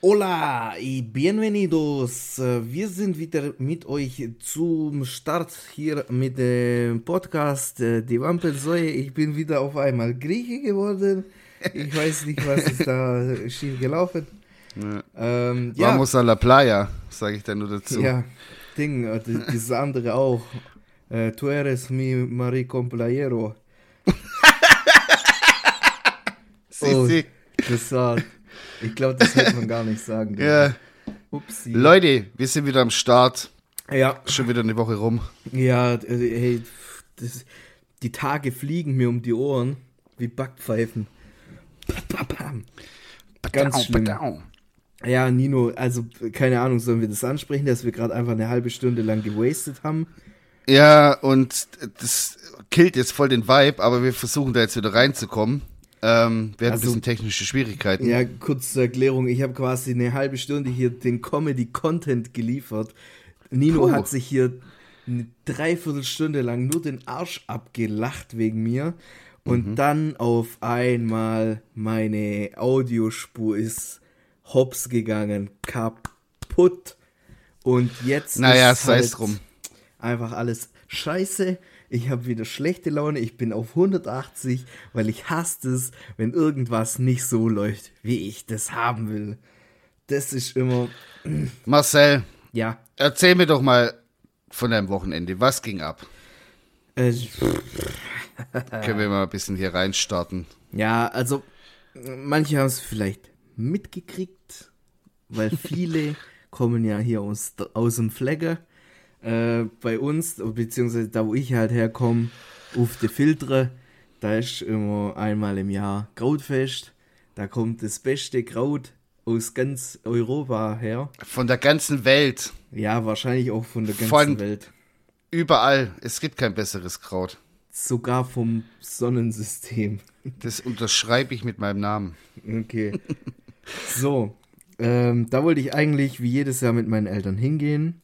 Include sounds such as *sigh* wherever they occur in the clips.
Hola y bienvenidos. Wir sind wieder mit euch zum Start hier mit dem Podcast äh, Die Wampelsäue. Ich bin wieder auf einmal Grieche geworden. Ich weiß nicht, was ist da *laughs* schief gelaufen. Ja. Ähm, ja. Vamos a la playa, sage ich dann nur dazu. Ja, Ding, äh, dieses andere auch. Äh, tu eres mi mari complayero. *laughs* oh. Das war ich glaube, das hätte man gar nicht sagen. Ja. Upsi. Leute, wir sind wieder am Start. Ja. Schon wieder eine Woche rum. Ja, äh, hey, das, die Tage fliegen mir um die Ohren wie Backpfeifen. Ganz schlimm. Ja, Nino, also keine Ahnung, sollen wir das ansprechen, dass wir gerade einfach eine halbe Stunde lang gewastet haben? Ja, und das killt jetzt voll den Vibe, aber wir versuchen da jetzt wieder reinzukommen. Ähm, wir hatten also, ein bisschen technische Schwierigkeiten. Ja, kurz zur Erklärung. Ich habe quasi eine halbe Stunde hier den Comedy-Content geliefert. Nino Puh. hat sich hier eine Dreiviertelstunde lang nur den Arsch abgelacht wegen mir. Und mhm. dann auf einmal meine Audiospur ist hops gegangen. Kaputt. Und jetzt naja, ist halt drum. einfach alles scheiße ich habe wieder schlechte Laune, ich bin auf 180, weil ich hasse es, wenn irgendwas nicht so läuft, wie ich das haben will. Das ist immer. Marcel. Ja. Erzähl mir doch mal von deinem Wochenende. Was ging ab? Äh, Können wir mal ein bisschen hier reinstarten? Ja, also manche haben es vielleicht mitgekriegt, weil viele *laughs* kommen ja hier aus, aus dem Flagger äh, bei uns, beziehungsweise da, wo ich halt herkomme, auf die Filtre, da ist immer einmal im Jahr Krautfest. Da kommt das beste Kraut aus ganz Europa her. Von der ganzen Welt. Ja, wahrscheinlich auch von der ganzen von Welt. Überall. Es gibt kein besseres Kraut. Sogar vom Sonnensystem. Das unterschreibe ich mit meinem Namen. Okay. So, ähm, da wollte ich eigentlich wie jedes Jahr mit meinen Eltern hingehen.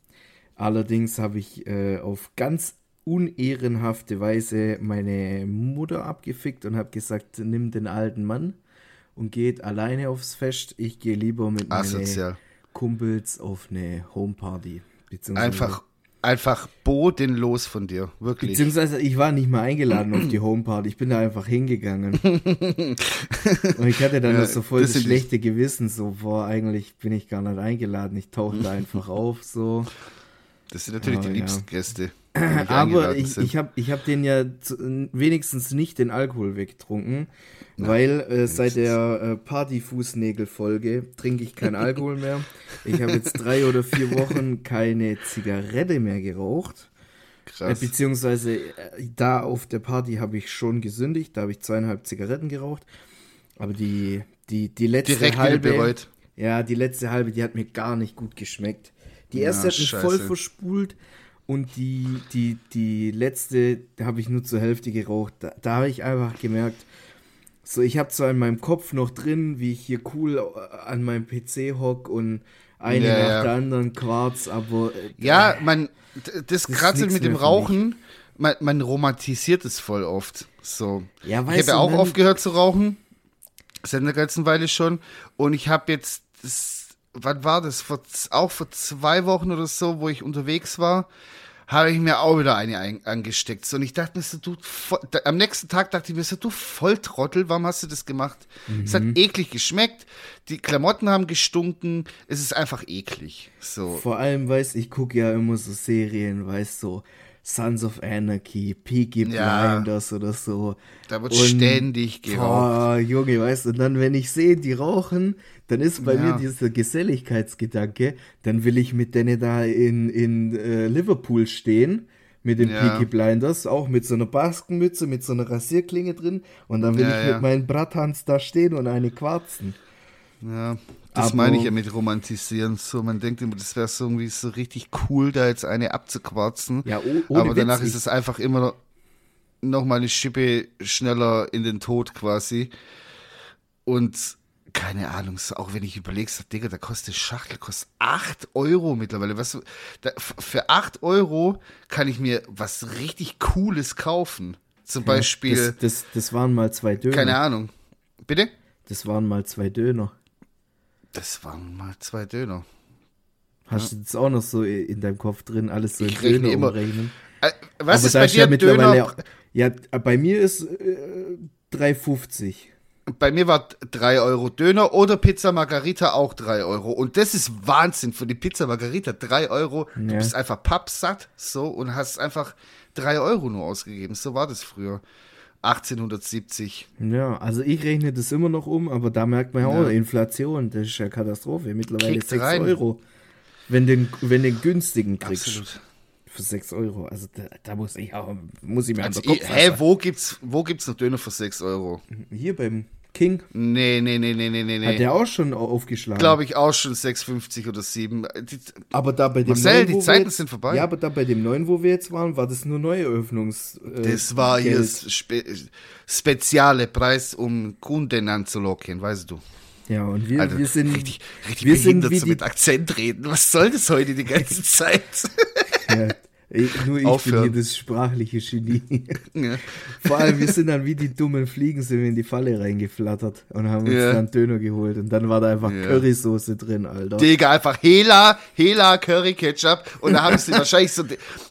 Allerdings habe ich äh, auf ganz unehrenhafte Weise meine Mutter abgefickt und habe gesagt, nimm den alten Mann und geht alleine aufs Fest. Ich gehe lieber mit meinen Kumpels auf eine Homeparty. Einfach einfach bodenlos von dir, wirklich. Beziehungsweise ich war nicht mal eingeladen auf die Homeparty, ich bin da einfach hingegangen. *laughs* und ich hatte dann ja, so voll das, das schlechte Gewissen, so, boah, eigentlich bin ich gar nicht eingeladen, ich tauche da einfach auf, so. Das sind natürlich oh, die liebsten ja. Gäste. *clears throat* Aber ich, ich habe ich hab den ja zu, wenigstens nicht den Alkohol weggetrunken, Nein, weil äh, seit der äh, Partyfußnägel-Folge trinke ich keinen *laughs* Alkohol mehr. Ich habe jetzt drei oder vier Wochen keine Zigarette mehr geraucht. Krass. Äh, beziehungsweise äh, da auf der Party habe ich schon gesündigt, da habe ich zweieinhalb Zigaretten geraucht. Aber die, die, die letzte Direkt halbe. Ja, die letzte halbe, die hat mir gar nicht gut geschmeckt. Die erste hat mich voll verspult und die, die, die letzte habe ich nur zur Hälfte geraucht. Da, da habe ich einfach gemerkt, so ich habe zwar in meinem Kopf noch drin, wie ich hier cool äh, an meinem PC hock und eine ja, nach ja. der anderen Quarz, aber. Äh, ja, man, das, das mit dem Rauchen, man, man, romantisiert es voll oft. So. Ja, ich habe ja auch aufgehört zu rauchen. Seit einer ganzen Weile schon. Und ich habe jetzt das wann war das? Vor, auch vor zwei Wochen oder so, wo ich unterwegs war, habe ich mir auch wieder eine ein, angesteckt. Und ich dachte mir so, du, voll, da, am nächsten Tag dachte ich mir so, du Volltrottel, warum hast du das gemacht? Mhm. Es hat mhm. eklig geschmeckt, die Klamotten haben gestunken, es ist einfach eklig. So. Vor allem, weißt ich gucke ja immer so Serien, weißt du, so, Sons of Anarchy, Peaky Blinders ja, oder so. Da wird und, ständig geraucht. Oh, Junge, weißt du, und dann, wenn ich sehe, die rauchen, dann ist bei ja. mir dieser Geselligkeitsgedanke, dann will ich mit denen da in, in äh, Liverpool stehen, mit den ja. Peaky Blinders, auch mit so einer Baskenmütze, mit so einer Rasierklinge drin, und dann will ich mit meinen Brathans da stehen und eine quarzen. Ja, das Aber, meine ich ja mit romantisieren. So, man denkt immer, das wäre so irgendwie so richtig cool, da jetzt eine abzuquarzen. Ja, ohne Aber danach Witz, ist es einfach immer noch mal eine Schippe schneller in den Tod quasi. Und keine Ahnung, so, auch wenn ich überlege, so, Digga, da kostet Schachtel, kostet 8 Euro mittlerweile. Was, da, für 8 Euro kann ich mir was richtig Cooles kaufen. Zum Beispiel. Das, das, das waren mal zwei Döner. Keine Ahnung. Bitte? Das waren mal zwei Döner. Das waren mal zwei Döner. Hast du das auch noch so in deinem Kopf drin, alles so in Döner immer. umrechnen? Äh, was Aber ist bei dir ja Döner? Ja, bei mir ist äh, 3,50. Bei mir war 3 Euro Döner oder Pizza Margarita auch 3 Euro. Und das ist Wahnsinn für die Pizza Margarita. 3 Euro. Ja. Du bist einfach pappsatt so und hast einfach 3 Euro nur ausgegeben. So war das früher. 1870. Ja, also ich rechne das immer noch um, aber da merkt man ja auch Inflation. Das ist ja Katastrophe. Mittlerweile Klickt 6 rein. Euro. Wenn den, wenn den günstigen kriegst. Absolut. Für 6 Euro. Also da, da, muss ich auch, muss ich mir also Kopf Hä, wo gibt's, wo gibt's noch Döner für 6 Euro? Hier beim King. Nee, nee, nee, nee, nee, nee. Hat der auch schon aufgeschlagen? Glaube ich auch schon 6,50 oder 7. Die, aber da bei dem Marcel, neuen, die Zeiten jetzt, sind vorbei. Ja, aber da bei dem neuen, wo wir jetzt waren, war das nur Neueröffnungs. Äh, das war Geld. hier spe spezielle Preis, um Kunden anzulocken, weißt du. Ja, und wir, also, wir sind. Richtig, richtig wir sind wie so mit Akzent reden. Was soll das heute die ganze *laughs* Zeit? ja, ich, nur ich Aufhören. bin hier das sprachliche Genie. *laughs* Ja. Vor allem, wir sind dann wie die dummen Fliegen, sind wir in die Falle reingeflattert und haben uns ja. dann Döner geholt. Und dann war da einfach ja. Currysoße drin, Alter. Digga, einfach Hela, Hela Curry Ketchup. Und dann haben sie *laughs* wahrscheinlich so,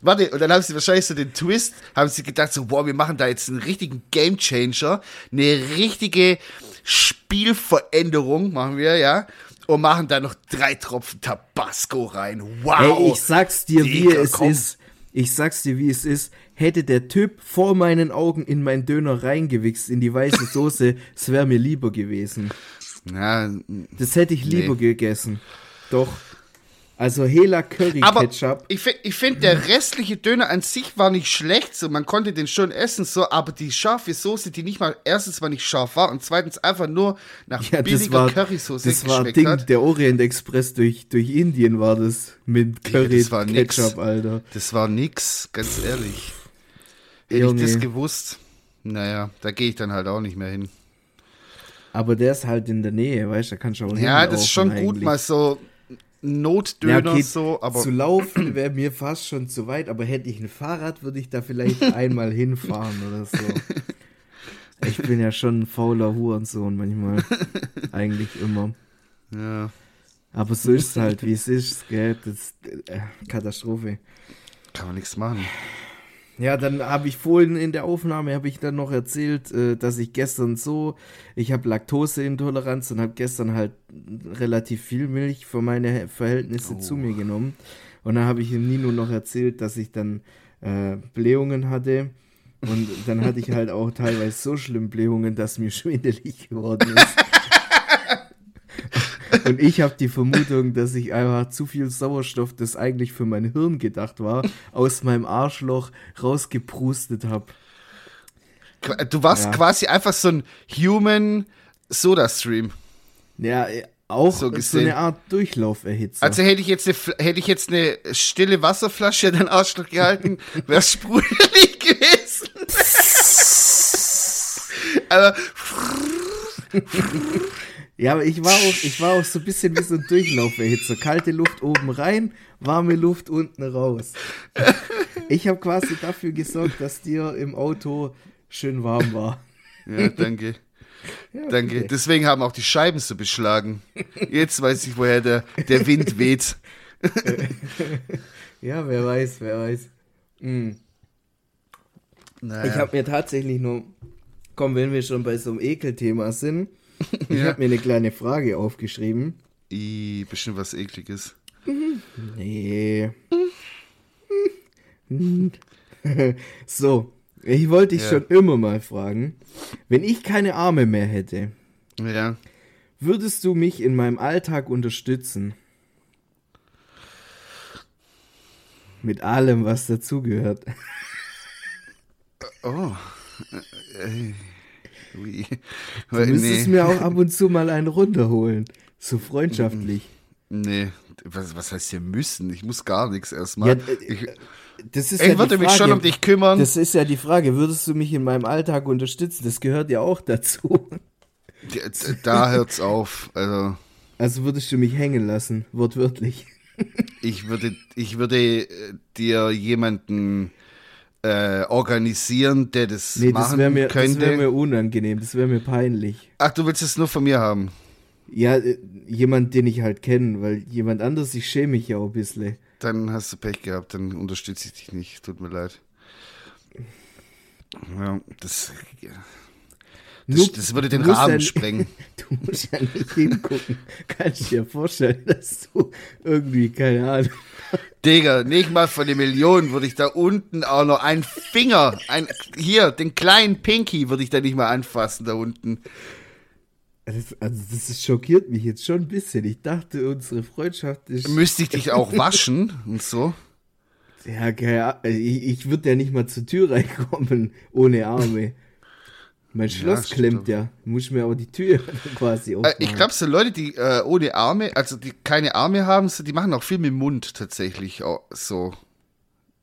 warte, und dann haben sie wahrscheinlich so den Twist, haben sie gedacht so, wow, wir machen da jetzt einen richtigen Game Changer, eine richtige Spielveränderung machen wir, ja und machen da noch drei Tropfen Tabasco rein. Wow. Hey, ich sag's dir, Digga, wie es komm. ist. Ich sag's dir, wie es ist. Hätte der Typ vor meinen Augen in meinen Döner reingewichst, in die weiße Soße, *laughs* es wäre mir lieber gewesen. Ja, das hätte ich lieber nee. gegessen. Doch. Also Hela Curry Ketchup. Aber ich, ich finde, der restliche Döner an sich war nicht schlecht, so man konnte den schon essen, so, aber die scharfe Soße, die nicht mal erstens mal nicht scharf war und zweitens einfach nur nach ja, billiger Currysoße Das war Ding, hat. der Orient Express durch, durch Indien war das mit Curry ja, das Ketchup, nix. Alter. Das war nix, ganz ehrlich. Hätte ich das gewusst, naja, da gehe ich dann halt auch nicht mehr hin. Aber der ist halt in der Nähe, weißt du, da kannst du auch Ja, das ist schon eigentlich. gut, mal so Notdöner ja, okay, so, aber. Zu laufen wäre mir fast schon zu weit, aber hätte ich ein Fahrrad, würde ich da vielleicht *laughs* einmal hinfahren oder so. Ich bin ja schon ein fauler Hurensohn manchmal. Eigentlich immer. Ja. Aber so ist es halt, wie es ist, gell? Das ist äh, Katastrophe. Kann man nichts machen. Ja, dann habe ich vorhin in der Aufnahme habe ich dann noch erzählt, äh, dass ich gestern so, ich habe Laktoseintoleranz und habe gestern halt relativ viel Milch für meine Verhältnisse oh. zu mir genommen. Und dann habe ich ihm Nino noch erzählt, dass ich dann äh, Blähungen hatte. Und dann hatte ich halt auch teilweise so schlimm Blähungen, dass mir schwindelig geworden ist. *laughs* Und ich habe die Vermutung, dass ich einfach zu viel Sauerstoff, das eigentlich für mein Hirn gedacht war, aus meinem Arschloch rausgeprustet habe. Du warst ja. quasi einfach so ein Human Soda Stream. Ja, äh, auch so, so eine Art Durchlauferhitzer. Also hätte ich jetzt eine, hätte ich jetzt eine stille Wasserflasche in den Arschloch gehalten, wäre es sprudelig *laughs* gewesen. Aber ja, aber ich war auch, ich war auch so ein bisschen wie so ein Durchlauferhitzer. Kalte Luft oben rein, warme Luft unten raus. Ich habe quasi dafür gesorgt, dass dir im Auto schön warm war. Ja, danke. Ja, danke. Okay. Deswegen haben auch die Scheiben so beschlagen. Jetzt weiß ich, woher der, der Wind weht. *laughs* ja, wer weiß, wer weiß. Mhm. Naja. Ich habe mir tatsächlich nur, komm, wenn wir schon bei so einem Ekelthema sind, ich ja. habe mir eine kleine Frage aufgeschrieben. I, bestimmt was ekliges. Nee. *laughs* so, ich wollte dich ja. schon immer mal fragen, wenn ich keine Arme mehr hätte, ja. würdest du mich in meinem Alltag unterstützen? Mit allem, was dazugehört. Oh. Ey. Ui. Du müsstest nee. mir auch ab und zu mal einen runterholen. So freundschaftlich. Nee, was, was heißt hier müssen? Ich muss gar nichts erstmal. Ja, ich, das ist ich ja würde mich schon um dich kümmern. Das ist ja die Frage, würdest du mich in meinem Alltag unterstützen? Das gehört ja auch dazu. Da hört's auf. Also, also würdest du mich hängen lassen, wortwörtlich. Ich würde, ich würde äh, dir jemanden äh, organisieren, der das nee, machen das mir, könnte. Das wäre mir unangenehm, das wäre mir peinlich. Ach, du willst es nur von mir haben? Ja, äh, jemand, den ich halt kenne, weil jemand anders, ich schäme mich ja auch ein bisschen. Dann hast du Pech gehabt, dann unterstütze ich dich nicht. Tut mir leid. Ja, das. Das, das würde den Rahmen ja, sprengen. *laughs* Du musst ja nicht hingucken. Kannst du dir vorstellen, dass du irgendwie, keine Ahnung. Digga, nicht mal von den Millionen würde ich da unten auch noch einen Finger, ein, hier, den kleinen Pinky würde ich da nicht mal anfassen, da unten. Das, also das ist, schockiert mich jetzt schon ein bisschen. Ich dachte, unsere Freundschaft ist. Müsste ich dich auch waschen und so? Ja, keine Ahnung. Ich, ich würde ja nicht mal zur Tür reinkommen ohne Arme. Mein Schloss ja, klemmt ja. Muss mir aber die Tür *laughs* quasi aufmachen. Äh, ich glaube, so Leute, die äh, ohne Arme, also die keine Arme haben, so, die machen auch viel mit dem Mund tatsächlich so.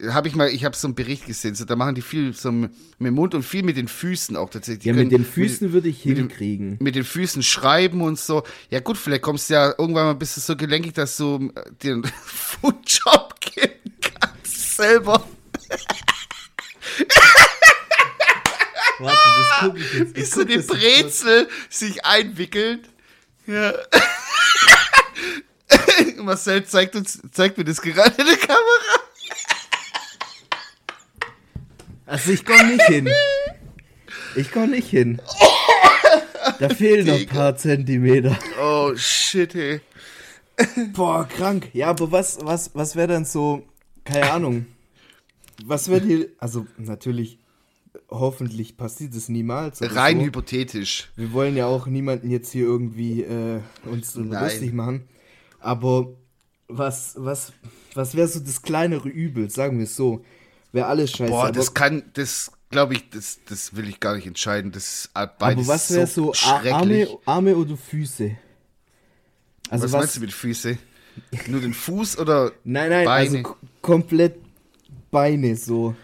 Habe ich mal, ich habe so einen Bericht gesehen, so, da machen die viel so mit dem Mund und viel mit den Füßen auch tatsächlich. Die ja, mit den Füßen würde ich hinkriegen. Mit, mit, den Füßen schreiben und so. Ja gut, vielleicht kommst du ja irgendwann mal bist du so gelenkig, dass du äh, dir einen *laughs* Foodjob geben kannst selber. *laughs* Warte, das gucke ich jetzt. Wie so eine Brezel sich einwickelt. Ja. *laughs* Marcel zeigt, uns, zeigt mir das gerade in der Kamera. Also ich komme nicht hin. Ich komme nicht hin. Da fehlen noch ein paar Zentimeter. Oh shit, ey. Boah, krank. Ja, aber was, was, was wäre dann so, keine Ahnung. Was wäre die, also natürlich hoffentlich passiert es niemals. Rein so. hypothetisch. Wir wollen ja auch niemanden jetzt hier irgendwie äh, uns lustig machen. Aber was, was, was wäre so das kleinere Übel, sagen wir es so. Wäre alles scheiße. Boah, das kann, das glaube ich, das, das will ich gar nicht entscheiden. Das Aber was wäre so, so Arme, Arme oder Füße? Also was, was meinst du mit Füße? Nur den Fuß oder *laughs* Nein, nein, also Beine? also komplett Beine so.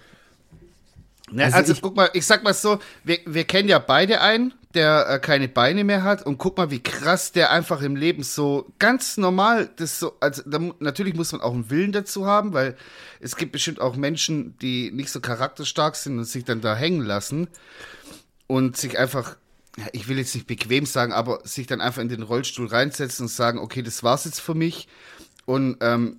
Ja, also, also ich, guck mal, ich sag mal so, wir, wir kennen ja beide einen, der äh, keine Beine mehr hat. Und guck mal, wie krass der einfach im Leben so ganz normal das so, also da, natürlich muss man auch einen Willen dazu haben, weil es gibt bestimmt auch Menschen, die nicht so charakterstark sind und sich dann da hängen lassen und sich einfach, ja, ich will jetzt nicht bequem sagen, aber sich dann einfach in den Rollstuhl reinsetzen und sagen, okay, das war's jetzt für mich. Und ähm,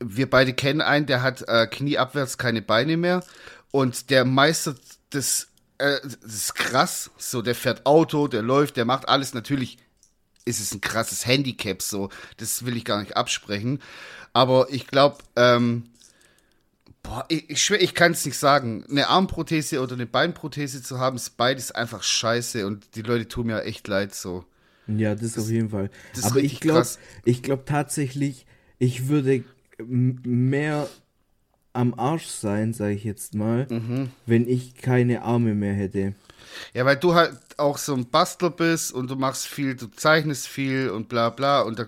wir beide kennen einen, der hat äh, knieabwärts keine Beine mehr und der meistert das, äh, das ist krass. So, der fährt Auto, der läuft, der macht alles. Natürlich ist es ein krasses Handicap, so. Das will ich gar nicht absprechen. Aber ich glaube, ähm, boah, ich, ich schwör, ich kann es nicht sagen. Eine Armprothese oder eine Beinprothese zu haben, ist beides einfach scheiße und die Leute tun mir echt leid, so. Ja, das, das auf jeden Fall. Aber ich glaube, ich glaube tatsächlich, ich würde mehr am Arsch sein, sage ich jetzt mal, mhm. wenn ich keine Arme mehr hätte. Ja, weil du halt auch so ein Bastel bist und du machst viel, du zeichnest viel und bla bla und da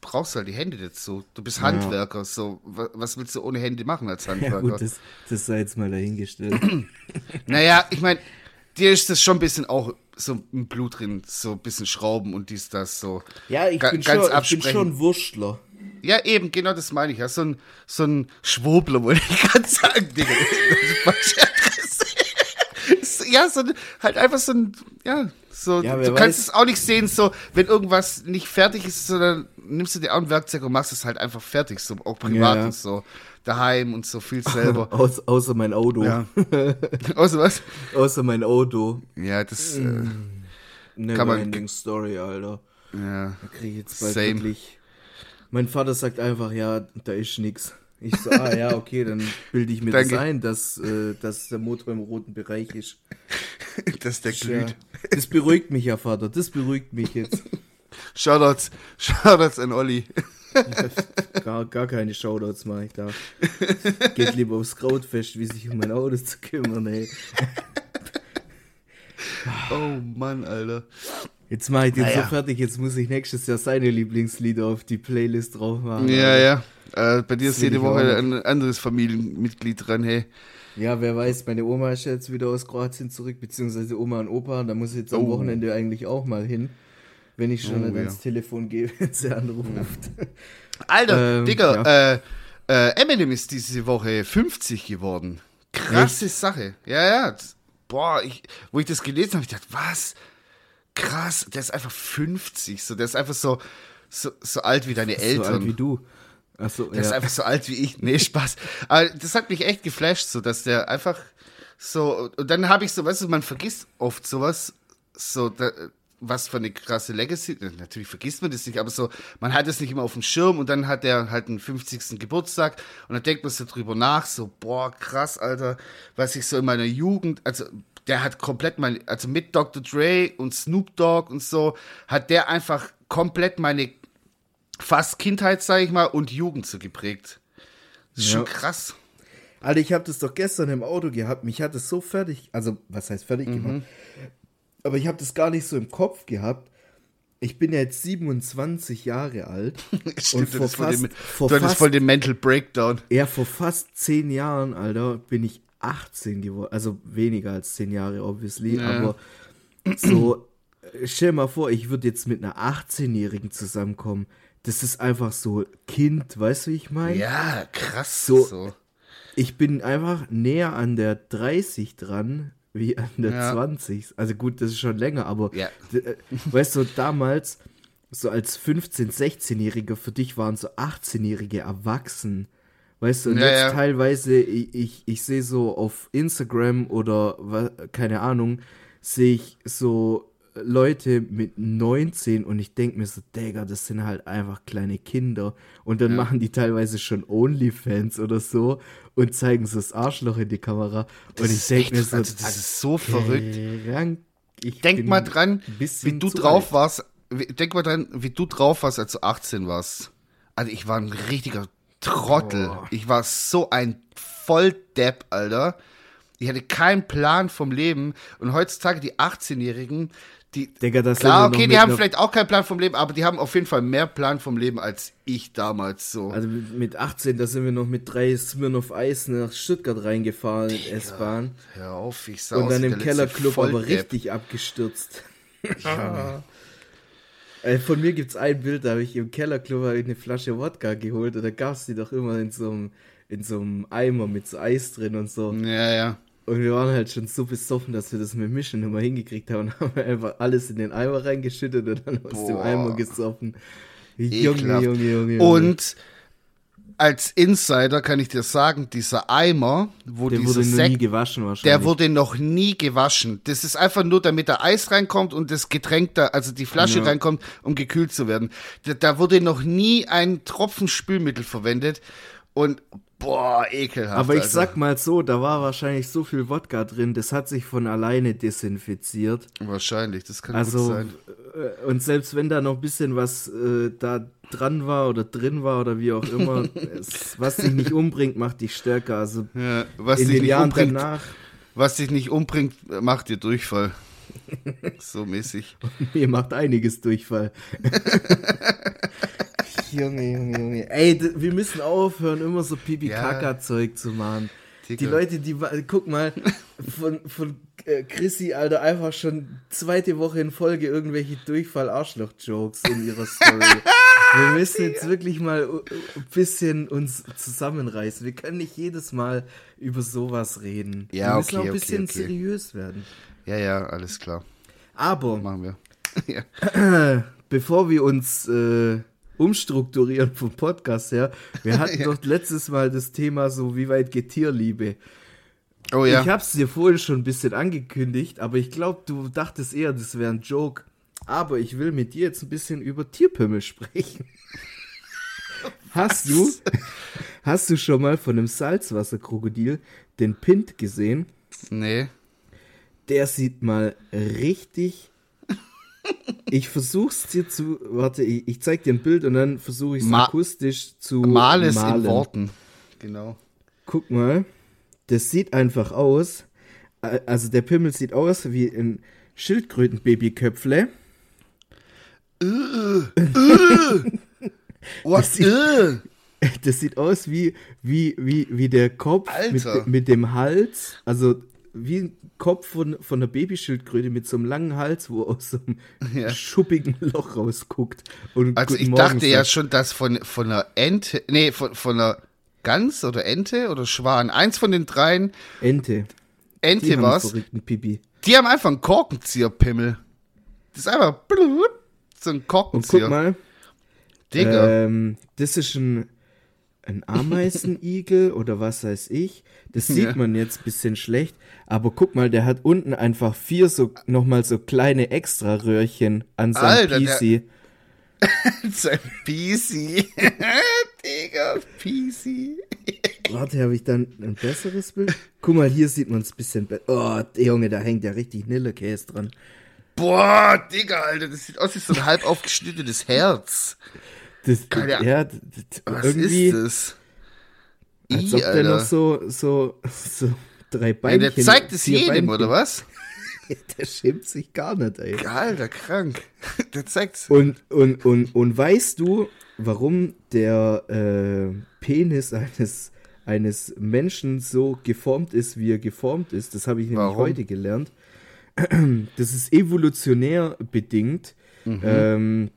brauchst du halt die Hände dazu. Du bist ja. Handwerker, so was willst du ohne Hände machen als Handwerker? *laughs* Ja, gut, das, das sei jetzt mal dahingestellt. *clears throat* naja, ich meine, dir ist das schon ein bisschen auch so im Blut drin, so ein bisschen Schrauben und dies, das so. Ja, ich, bin, ganz schon, ich bin schon Wurstler. Ja, eben, genau das meine ich. Ja. So ein, so ein Schwobler, wollte ich gerade sagen, Digga. ja, so halt einfach so ein, ja, so, ja, du kannst es auch nicht sehen, so, wenn irgendwas nicht fertig ist, sondern nimmst du dir auch ein Werkzeug und machst es halt einfach fertig, so, auch privat ja, und so, daheim und so viel selber. *laughs* Aus, außer mein Auto. Ja. außer was? *laughs* Außer mein Auto. Ja, das, äh, mm. kann man. Story, Alter. Ja. Da krieg ich jetzt bald Same. wirklich mein Vater sagt einfach, ja, da ist nix. Ich so, ah ja, okay, dann bilde ich mir Danke. das ein, dass, äh, dass der Motor im roten Bereich ist. *laughs* dass der glüht. Ja, das beruhigt mich ja, Vater, das beruhigt mich jetzt. Shoutouts, Shoutouts an Olli. *laughs* gar, gar keine Shoutouts mache ich da. Geht lieber aufs Krautfest, wie sich um mein Auto zu kümmern, ey. *laughs* oh Mann, Alter. Jetzt mache ich den naja. so fertig, jetzt muss ich nächstes Jahr seine Lieblingslieder auf die Playlist drauf machen. Ja, ja. Äh, bei dir ist jede Woche ein anderes Familienmitglied dran, hey. Ja, wer weiß, meine Oma ist jetzt wieder aus Kroatien zurück, beziehungsweise Oma und Opa, da muss ich jetzt am oh. Wochenende eigentlich auch mal hin, wenn ich schon oh, nicht ja. ans Telefon gehe, *laughs* wenn sie anruft. Alter, ähm, Digga, ja. äh, äh, Eminem ist diese Woche 50 geworden. Krasse Echt? Sache. Ja, ja. Boah, ich, wo ich das gelesen habe, ich dachte, was? Krass, der ist einfach 50, so, der ist einfach so, so, so alt wie deine Eltern. So alt wie du. Ach so, der ja. ist einfach so alt wie ich. Nee, Spaß. Aber das hat mich echt geflasht, so, dass der einfach so, und dann habe ich so, weißt du, man vergisst oft sowas, so, da, was für eine krasse Legacy, natürlich vergisst man das nicht, aber so, man hat es nicht immer auf dem Schirm und dann hat er halt einen 50. Geburtstag und dann denkt man so drüber nach, so, boah, krass, Alter, was ich so in meiner Jugend, also der hat komplett mein, also mit Dr. Dre und Snoop Dogg und so, hat der einfach komplett meine fast Kindheit, sag ich mal, und Jugend so geprägt. Das ist ja. schon krass. Alter, ich habe das doch gestern im Auto gehabt. Mich hat es so fertig, also was heißt fertig mhm. gemacht? Aber ich habe das gar nicht so im Kopf gehabt. Ich bin ja jetzt 27 Jahre alt. *laughs* Stimmt, und vor fast, vor du fast, voll den Mental Breakdown. Ja, vor fast 10 Jahren, Alter, bin ich 18 geworden. Also weniger als 10 Jahre, obviously. Ja. Aber so, stell mal vor, ich würde jetzt mit einer 18-Jährigen zusammenkommen. Das ist einfach so Kind, weißt du, wie ich meine? Ja, krass. So, so, Ich bin einfach näher an der 30 dran, wie an der ja. 20. Also gut, das ist schon länger, aber ja. Äh, weißt du, damals, so als 15-, 16-Jähriger, für dich waren so 18-Jährige erwachsen. Weißt du, und ja, jetzt ja. teilweise, ich, ich, ich sehe so auf Instagram oder keine Ahnung, sehe ich so Leute mit 19 und ich denke mir so, Digga, das sind halt einfach kleine Kinder. Und dann ja. machen die teilweise schon Onlyfans oder so und zeigen so das Arschloch in die Kamera. Das und ich denke mir so, also das ist so verrückt. Ich denk mal dran, wie du drauf alt. warst. Denk mal dran, wie du drauf warst, als du 18 warst. Also ich war ein richtiger Trottel. Oh. Ich war so ein Volldepp, Alter. Ich hatte keinen Plan vom Leben. Und heutzutage die 18-Jährigen, die, Digga, das klar, okay, die haben vielleicht auch keinen Plan vom Leben, aber die haben auf jeden Fall mehr Plan vom Leben als ich damals so. Also mit 18, da sind wir noch mit drei Smirnoff Eis nach Stuttgart reingefahren in S-Bahn. Hör auf, ich sah Und dann im Kellerclub aber richtig abgestürzt. Ja. *laughs* Von mir gibt es ein Bild, da habe ich im Kellerclub eine Flasche Wodka geholt und da gab es die doch immer in so einem in so einem Eimer mit so Eis drin und so. Ja, ja. Und wir waren halt schon so besoffen, dass wir das mit Mischen immer hingekriegt haben *laughs* und haben einfach alles in den Eimer reingeschüttet und dann aus Boah. dem Eimer gesoffen. Junge, Junge, Junge, Junge. Und als Insider kann ich dir sagen, dieser Eimer, wo der wurde Sekt, nie gewaschen wahrscheinlich. Der wurde noch nie gewaschen. Das ist einfach nur, damit da Eis reinkommt und das Getränk da, also die Flasche ja. reinkommt, um gekühlt zu werden. Da, da wurde noch nie ein Tropfen Spülmittel verwendet. Und Boah, ekelhaft. Aber ich also. sag mal so, da war wahrscheinlich so viel Wodka drin, das hat sich von alleine desinfiziert. Wahrscheinlich, das kann also, gut sein. Äh, und selbst wenn da noch ein bisschen was äh, da dran war oder drin war oder wie auch immer, *laughs* es, was dich nicht umbringt, macht dich stärker. Also ja, was in dich den nicht Jahren umbringt, danach. Was dich nicht umbringt, macht dir Durchfall. *laughs* so mäßig. Mir macht einiges Durchfall. *laughs* Junge, Junge, Junge. Ey, wir müssen aufhören, immer so Pipi-Kaka-Zeug zu machen. Die Leute, die, guck mal, von, von äh, Chrissy, Alter, einfach schon zweite Woche in Folge irgendwelche Durchfall-Arschloch-Jokes in ihrer Story. wir *laughs* müssen jetzt wirklich mal ein bisschen uns zusammenreißen. Wir können nicht jedes Mal über sowas reden. Ja, wir müssen okay, auch ein bisschen okay, okay. seriös werden. Ja, ja, alles klar. Aber, machen wir. *laughs* ja. *clears throat* bevor wir uns äh, umstrukturieren vom Podcast her. Wir hatten ja. *laughs* doch letztes Mal das Thema so, wie weit geht Tierliebe? Oh ja. Ich habe es dir vorhin schon ein bisschen angekündigt, aber ich glaube, du dachtest eher, das wäre ein Joke. Aber ich will mit dir jetzt ein bisschen über Tierpimmel sprechen. *laughs* hast du, hast du schon mal von einem Salzwasserkrokodil den Pint gesehen? Nee. Der sieht mal richtig ich versuch's dir zu. Warte, ich, ich zeig dir ein Bild und dann versuche ich es akustisch zu. Mal es malen. in Worten. Genau. Guck mal. Das sieht einfach aus. Also der Pimmel sieht aus wie ein Schildkrötenbabyköpfle. Äh, äh, *laughs* das, sieht, äh. *laughs* das sieht aus wie, wie, wie, wie der Kopf mit, mit dem Hals. Also wie ein Kopf von, von einer Babyschildkröte mit so einem langen Hals, wo aus so einem *laughs* ja. schuppigen Loch rausguckt. Und also ich dachte sagt. ja schon, dass von, von einer Ente, nee, von, von einer Gans oder Ente oder Schwan, eins von den dreien. Ente. Ente war's. Die haben einfach einen Korkenzieherpimmel. Das ist einfach so ein Korkenzieher. Und guck mal. Digga. Ähm, das ist ein, ein Ameisenigel *laughs* oder was weiß ich. Das sieht ja. man jetzt ein bisschen schlecht. Aber guck mal, der hat unten einfach vier so nochmal so kleine Extra-Röhrchen an seinem PC. *laughs* Sein PC. *laughs* Digga, PC. Warte, habe ich dann ein besseres Bild? Guck mal, hier sieht man es ein bisschen besser. Oh, Junge, da hängt ja richtig Nillekäse dran. Boah, Digga, Alter, das sieht aus wie so ein halb aufgeschnittenes Herz. Das, Keine ja, das, Was irgendwie, ist das? Als I, ob Alter. der noch so, so, so drei Beinchen... Ja, der zeigt es jedem, Beinchen. oder was? *laughs* der schämt sich gar nicht, ey. Alter, krank. *laughs* Der zeigt's. Und, und, und, und weißt du, warum der äh, Penis eines, eines Menschen so geformt ist, wie er geformt ist? Das habe ich nämlich warum? heute gelernt. *clears throat* Das ist evolutionär bedingt. Mhm. Ähm,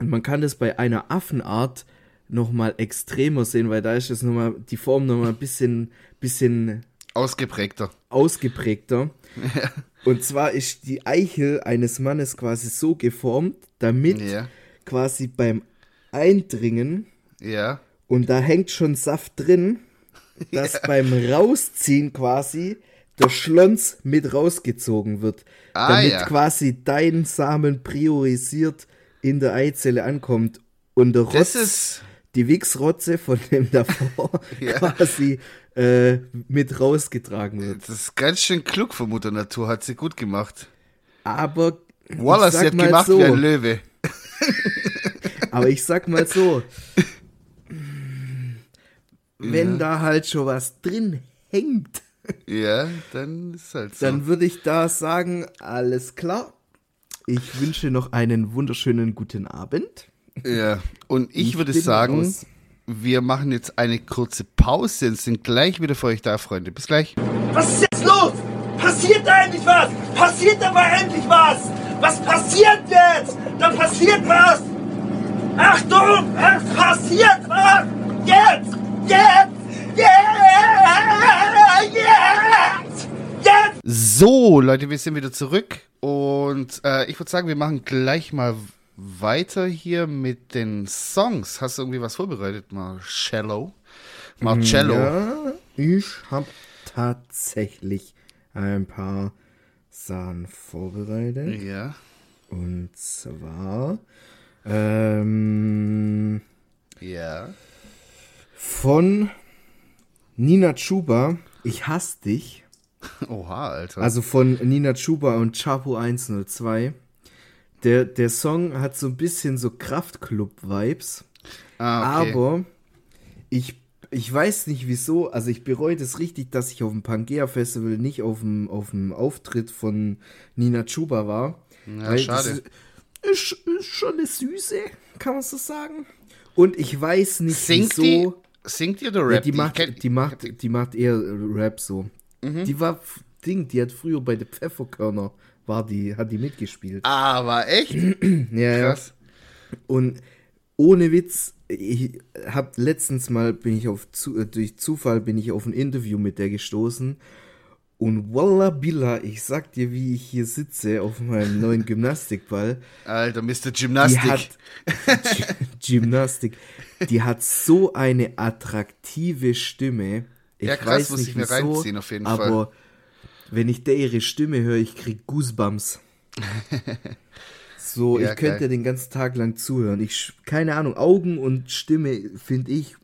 man kann das bei einer Affenart noch mal extremer sehen, weil da ist es noch mal, die Form noch mal ein bisschen, bisschen ausgeprägter. Ausgeprägter. *laughs* Ja. Und zwar ist die Eichel eines Mannes quasi so geformt, damit ja. quasi beim Eindringen ja. und da hängt schon Saft drin, *laughs* dass ja. beim Rausziehen quasi der Schlons mit rausgezogen wird. Ah, damit quasi dein Samen priorisiert in der Eizelle ankommt und der Rotz, die Wichsrotze von dem *laughs* davor quasi äh, mit rausgetragen wird. Das ist ganz schön klug von Mutter Natur, hat sie gut gemacht. Aber. Wallace hat gemacht so, wie ein Löwe. *laughs* aber ich sag mal so, wenn ja. da halt schon was drin hängt. Ja, dann ist halt so. Dann würde ich da sagen, alles klar. Ich wünsche noch einen wunderschönen guten Abend. Ja, und ich, ich würde sagen, aus wir machen jetzt eine kurze Pause und sind gleich wieder für euch da, Freunde. Bis gleich. Was ist jetzt los? Passiert da endlich was? Passiert aber endlich was? Was passiert jetzt? Da passiert was! Achtung! Es passiert was! Jetzt! Jetzt! Jetzt! Jetzt! Jetzt! So, Leute, wir sind wieder zurück und äh, ich würde sagen, wir machen gleich mal weiter hier mit den Songs. Hast du irgendwie was vorbereitet, Marcello? Marcello? Ja, ich habe tatsächlich ein paar Sachen vorbereitet. Ja. Und zwar ähm, ja. von Nina Chuba, Ich hasse dich. *laughs* Oha, Alter. Also von Nina Chuba und Chapo 102 der, der Song hat so ein bisschen so Kraftclub-Vibes. Ah, okay. Aber ich, ich weiß nicht wieso, also ich bereue das richtig, dass ich auf dem Pangea Festival nicht auf dem, auf dem Auftritt von Nina Chuba war. Ja, schade. Ist, ist, schon eine Süße, kann man so sagen. Und ich weiß nicht singt wieso. Die, singt ihr oder Rap? Ja, die, macht, die, macht, die macht eher Rap so. Mhm. Die war Ding, die hat früher bei den Pfefferkörner war die, hat die mitgespielt. Aber echt? *clears throat* ja, Krass. ja. Und ohne Witz, ich hab letztens mal bin ich auf äh, durch Zufall bin ich auf ein Interview mit der gestoßen und Walla Billa, ich sag dir, wie ich hier sitze auf meinem neuen *laughs* Gymnastikball. Alter, Mr. Gymnastik. Die hat, *laughs* Gymnastik. Die hat so eine attraktive Stimme. Ich ja, krass, weiß muss nicht ich mir wieso, reinziehen auf jeden aber Fall wenn ich der ihre Stimme höre, ich krieg Goosebumps. *laughs* so, ja, ich könnte geil. den ganzen Tag lang zuhören. Ich, keine Ahnung, Augen und Stimme finde ich.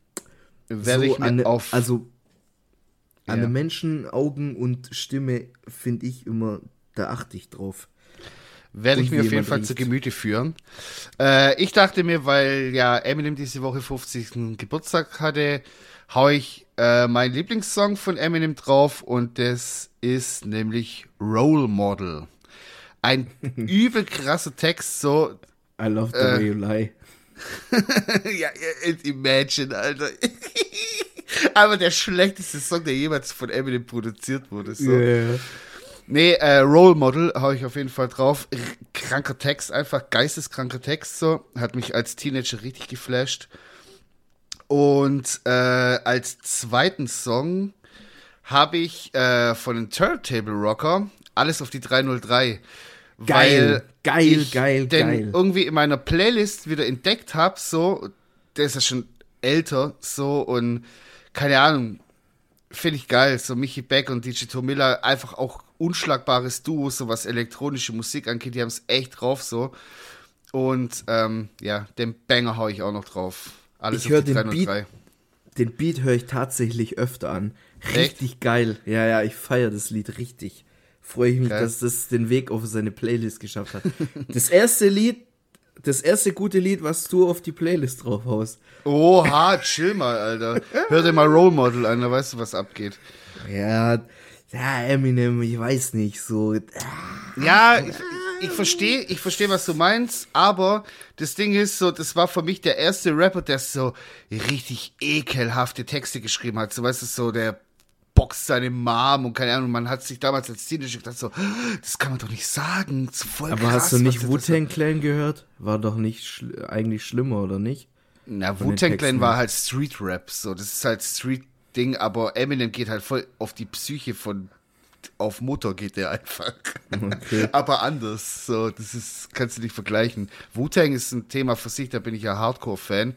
Werde so ich an, auf. Also, an ja. Menschen, Augen und Stimme finde ich immer, da achte ich drauf. Werde ich mir auf jeden Fall riecht. zu Gemüte führen. Äh, ich dachte mir, weil ja Eminem diese Woche 50. Geburtstag hatte, hau ich äh, meinen Lieblingssong von Eminem drauf und das ist nämlich Role Model. Ein *laughs* übel krasser Text, so. I love the äh, way you lie. *laughs* ja, imagine, Alter. *laughs* Aber der schlechteste Song, der jemals von Eminem produziert wurde. So. Yeah. Nee, äh, Role Model hau ich auf jeden Fall drauf. Kranker Text, einfach geisteskranker Text so. Hat mich als Teenager richtig geflasht. Und äh, als zweiten Song habe ich äh, von den Turntable Rocker alles auf die 303, Geil, geil, geil, den geil. irgendwie in meiner Playlist wieder entdeckt habe, so, der ist ja schon älter, so, und keine Ahnung, finde ich geil. So Michi Beck und DJ Miller, einfach auch unschlagbares Duo, so was elektronische Musik angeht, die haben es echt drauf, so. Und ähm, ja, den Banger hau ich auch noch drauf. Alles ich höre den Beat, den Beat höre ich tatsächlich öfter an. Richtig Echt? geil. Ja, ja, ich feiere das Lied richtig. Freue ich mich, geil. dass das den Weg auf seine Playlist geschafft hat. *laughs* das erste Lied, das erste gute Lied, was du auf die Playlist drauf haust. Oha, chill mal, Alter. Hör dir mal Role Model an, da weißt du, was abgeht. Ja, ja, Eminem, ich weiß nicht, so. Ja, ich, ich verstehe, ich verstehe, was du meinst, aber das Ding ist so, das war für mich der erste Rapper, der so richtig ekelhafte Texte geschrieben hat. So, weißt du, so, der boxt seine Mom und keine Ahnung, man hat sich damals als Teenager gedacht so, das kann man doch nicht sagen, das voll Aber krass, hast du nicht Wu-Tang Clan gehört? War doch nicht schl eigentlich schlimmer, oder nicht? Na, Wu-Tang Clan war halt Street Rap, so, das ist halt Street Ding, aber Eminem geht halt voll auf die Psyche von auf Motor geht der einfach. Okay. *laughs* Aber anders. So, das ist, kannst du nicht vergleichen. Wu-Tang ist ein Thema für sich, da bin ich ja Hardcore-Fan.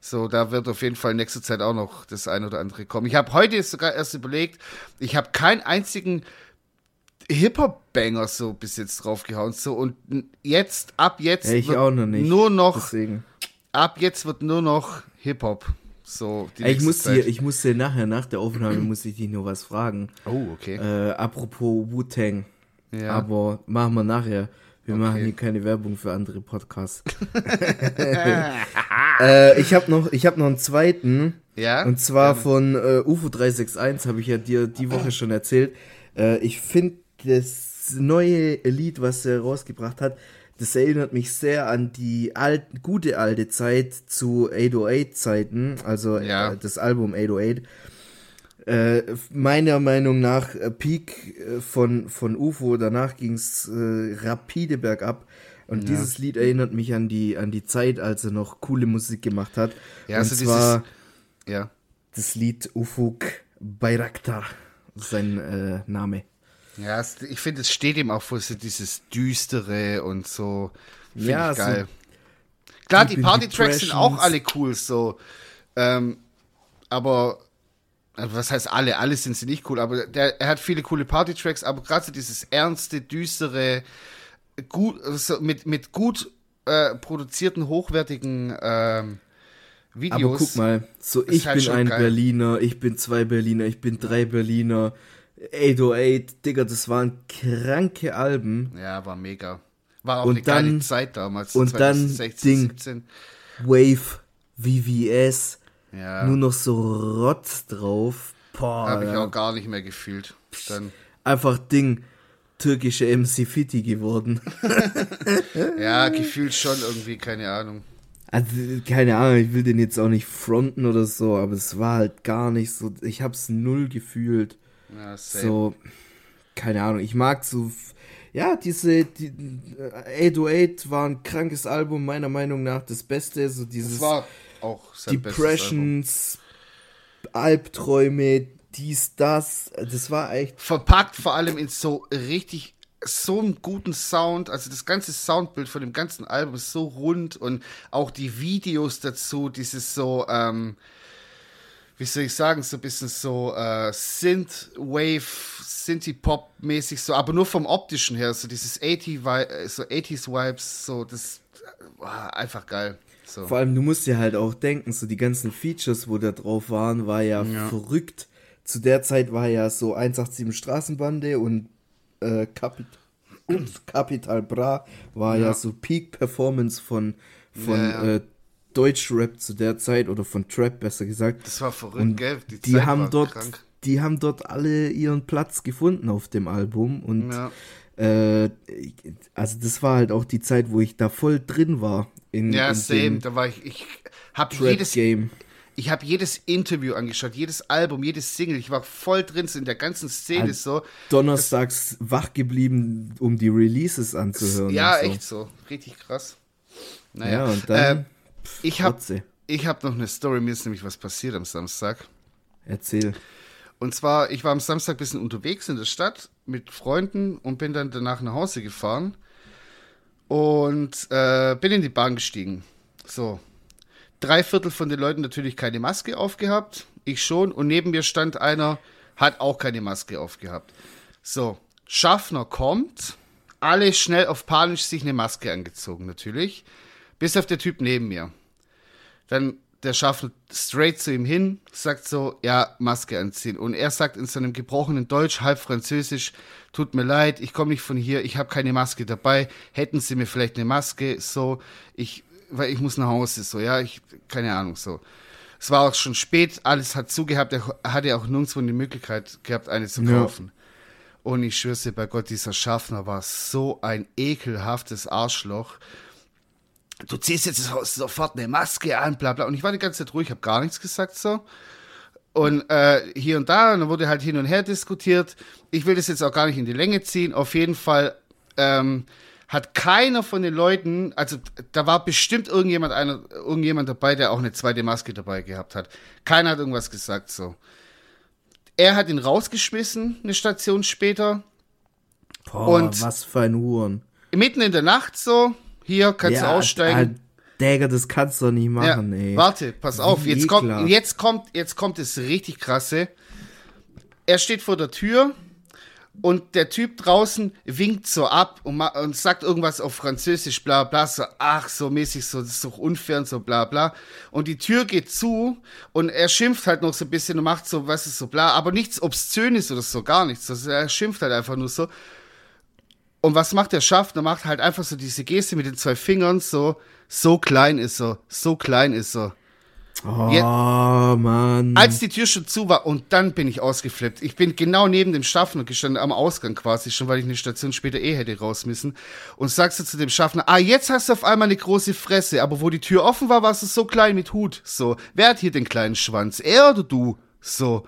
So, da wird auf jeden Fall in nächster Zeit auch noch das ein oder andere kommen. Ich habe heute sogar erst überlegt, ich habe keinen einzigen Hip-Hop-Banger so bis jetzt draufgehauen. So, und jetzt, ab jetzt, ja, ich auch noch nicht. nur noch, Deswegen. ab jetzt wird nur noch Hip-Hop. So, die ich muss dir, ich muss dir nachher, nach der Aufnahme, muss ich dich nur was fragen. Oh, okay. Äh, apropos Wu-Tang. Ja. Aber machen wir nachher. Wir okay. machen hier keine Werbung für andere Podcasts. *laughs* äh, ich habe noch, ich habe noch einen zweiten. Ja. Und zwar gerne. von äh, UFO 361 habe ich ja dir die Woche schon erzählt. Äh, ich finde das neue Lied, was er rausgebracht hat, das erinnert mich sehr an die alt, gute alte Zeit zu 808-Zeiten, also ja. äh, das Album 808. Äh, meiner Meinung nach äh, Peak äh, von, von UFO, danach ging es äh, rapide bergab. Und ja. dieses Lied erinnert mich an die, an die Zeit, als er noch coole Musik gemacht hat. Ja, Und also zwar dieses, ja. das Lied Ufuk Bayraktar, sein äh, Name. Ja, ich finde, es steht ihm auch vor, so dieses Düstere und so. Finde ja, ich geil. So Klar, die Party-Tracks sind auch alle cool, so. Ähm, aber, also was heißt alle? Alle sind sie nicht cool, aber der, er hat viele coole Party-Tracks, aber gerade so dieses ernste, düstere, gut, also mit, mit gut äh, produzierten, hochwertigen ähm, Videos. Aber guck mal, so ich halt bin ein geil. Berliner, ich bin zwei Berliner, ich bin drei Berliner. 808, Digga, das waren kranke Alben. Ja, war mega. War auch und eine dann, geile Zeit damals. Und 2016, dann Ding, 17. Wave, VVS, ja. nur noch so Rotz drauf. Boah, Hab ich auch gar nicht mehr gefühlt. Dann. Einfach Ding, türkische MC Fiti geworden. *laughs* ja, gefühlt schon irgendwie, keine Ahnung. Also, keine Ahnung, ich will den jetzt auch nicht fronten oder so, aber es war halt gar nicht so. Ich hab's null gefühlt. Ja, so, keine Ahnung, ich mag so, ja, diese, die, 808 war ein krankes Album, meiner Meinung nach das Beste, so dieses das war auch Depressions, Albträume, dies, das, das war echt. Verpackt vor allem in so richtig so einen guten Sound, also das ganze Soundbild von dem ganzen Album ist so rund und auch die Videos dazu, dieses so, ähm, wie soll ich sagen, so ein bisschen so äh, Synth-Wave, Synthie-Pop-mäßig, so, aber nur vom optischen her, so dieses 80 so 80s-Vibes, so, das war einfach geil. So. Vor allem, du musst dir halt auch denken, so die ganzen Features, wo da drauf waren, war ja, ja. verrückt. Zu der Zeit war ja so 187 Straßenbande und äh, Capit *clears throat* Capital Bra war ja. ja so Peak Performance von, von ja, Äh, Deutschrap zu der Zeit oder von Trap besser gesagt. Das war verrückt, und gell? Die, die haben dort, krank. die haben dort alle ihren Platz gefunden auf dem Album und ja. äh, also das war halt auch die Zeit, wo ich da voll drin war. In, ja, in same. Da war ich, ich habe jedes Game. Ich habe jedes Interview angeschaut, jedes Album, jedes Single. Ich war voll drin in der ganzen Szene also so. Donnerstags wach geblieben, um die Releases anzuhören. Ja, so. echt so. Richtig krass. Naja, ja, und dann. Ähm, ich habe ich hab noch eine Story, mir ist nämlich was passiert am Samstag. Erzähl. Und zwar, ich war am Samstag ein bisschen unterwegs in der Stadt mit Freunden und bin dann danach nach Hause gefahren. und äh, bin in die Bahn gestiegen. So. Drei Viertel von den Leuten natürlich keine Maske aufgehabt. Ich schon. Und neben mir stand einer, hat auch keine Maske aufgehabt. So. Schaffner kommt. Alle schnell auf panisch sich eine Maske angezogen, natürlich. Bis auf der Typ neben mir. Dann der Schaffner straight zu ihm hin, sagt so, ja, Maske anziehen. Und er sagt in seinem gebrochenen Deutsch, halb Französisch, tut mir leid, ich komme nicht von hier, ich habe keine Maske dabei, hätten Sie mir vielleicht eine Maske, so, ich, weil ich muss nach Hause, so, ja, ich, keine Ahnung, so. Es war auch schon spät, alles hat zugehabt, er hatte auch nirgendwo die Möglichkeit gehabt, eine zu kaufen. Ja. Und ich schwör's dir bei Gott, dieser Schaffner war so ein ekelhaftes Arschloch du ziehst jetzt sofort eine Maske an, bla bla. Und ich war die ganze Zeit ruhig, habe gar nichts gesagt so. Und äh, hier und da, und dann wurde halt hin und her diskutiert. Ich will das jetzt auch gar nicht in die Länge ziehen. Auf jeden Fall ähm, hat keiner von den Leuten, also da war bestimmt irgendjemand, einer, irgendjemand dabei, der auch eine zweite Maske dabei gehabt hat. Keiner hat irgendwas gesagt so. Er hat ihn rausgeschmissen, eine Station später. Boah, und was für ein Huren. Mitten in der Nacht so, hier kannst ja, du aussteigen. Däger, das kannst du doch nicht machen, ja, ey. Warte, pass auf, jetzt kommt, jetzt kommt, jetzt kommt das richtig krasse. Er steht vor der Tür und der Typ draußen winkt so ab und, und sagt irgendwas auf Französisch, bla bla, so, ach, so mäßig, so, das ist doch unfair und so, bla bla. Und die Tür geht zu und er schimpft halt noch so ein bisschen und macht so, was ist so, bla, aber nichts Obszönes oder so, gar nichts. Also er schimpft halt einfach nur so. Und was macht der Schaffner? Macht halt einfach so diese Geste mit den zwei Fingern, so, so klein ist er, so klein ist er. Oh, Jetzt, Mann. Als die Tür schon zu war und dann bin ich ausgeflippt. Ich bin genau neben dem Schaffner gestanden, am Ausgang quasi schon, weil ich eine Station später eh hätte raus müssen. Und sagst du zu dem Schaffner, ah, jetzt hast du auf einmal eine große Fresse, aber wo die Tür offen war, warst du so klein mit Hut. So, wer hat hier den kleinen Schwanz? Er oder du? So.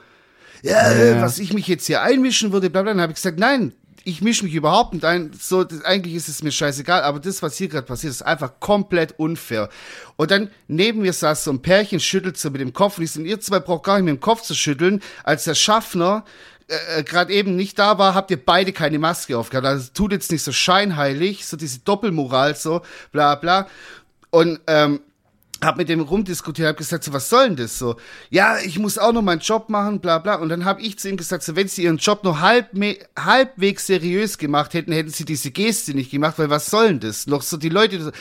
Ja, ja. was ich mich jetzt hier einmischen würde, bla bla. Dann habe ich gesagt, nein, ich mische mich überhaupt nicht ein. So, das, eigentlich ist es mir scheißegal, aber das, was hier gerade passiert, ist einfach komplett unfair. Und dann neben mir saß so ein Pärchen, schüttelt so mit dem Kopf und ich so, ihr zwei braucht gar nicht mit dem Kopf zu schütteln, als der Schaffner äh, äh gerade eben nicht da war, habt ihr beide keine Maske aufgehabt. Also tut jetzt nicht so scheinheilig, so diese Doppelmoral, so bla bla. Und ähm, hab mit dem rumdiskutiert, hab gesagt, so, was soll denn das so? Ja, ich muss auch noch meinen Job machen, bla bla. Und dann hab ich zu ihm gesagt, so, wenn sie ihren Job noch halb, halbwegs seriös gemacht hätten, hätten sie diese Geste nicht gemacht, weil was soll denn das? Noch so die Leute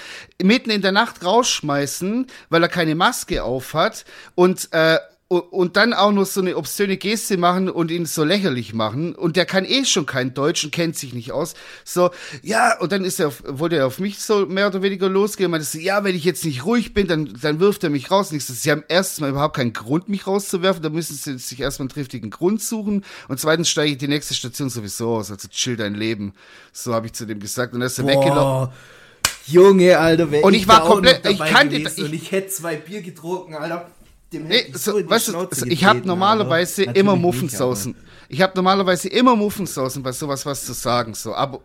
mitten in der Nacht rausschmeißen, weil er keine Maske auf hat und äh, und dann auch noch so eine obszöne Geste machen und ihn so lächerlich machen. Und der kann eh schon kein Deutsch und kennt sich nicht aus. So, ja, und dann ist er auf, wollte er auf mich so mehr oder weniger losgehen und meinte so, ja, wenn ich jetzt nicht ruhig bin, dann, dann wirft er mich raus. So, sie haben erstens mal überhaupt keinen Grund, mich rauszuwerfen. Da müssen sie sich erstmal einen triftigen Grund suchen. Und zweitens steige ich die nächste Station sowieso aus. Also chill dein Leben. So habe ich zu dem gesagt. Und er ist er weggelaufen. Junge, Alter, Und ich, ich war komplett, ich kannte, ich, und ich hätte zwei Bier getrunken, Alter dem nee, so, so weißt du, ich habe normalerweise immer Muffensausen. Ich habe normalerweise immer Muffensausen bei sowas was zu sagen. So, aber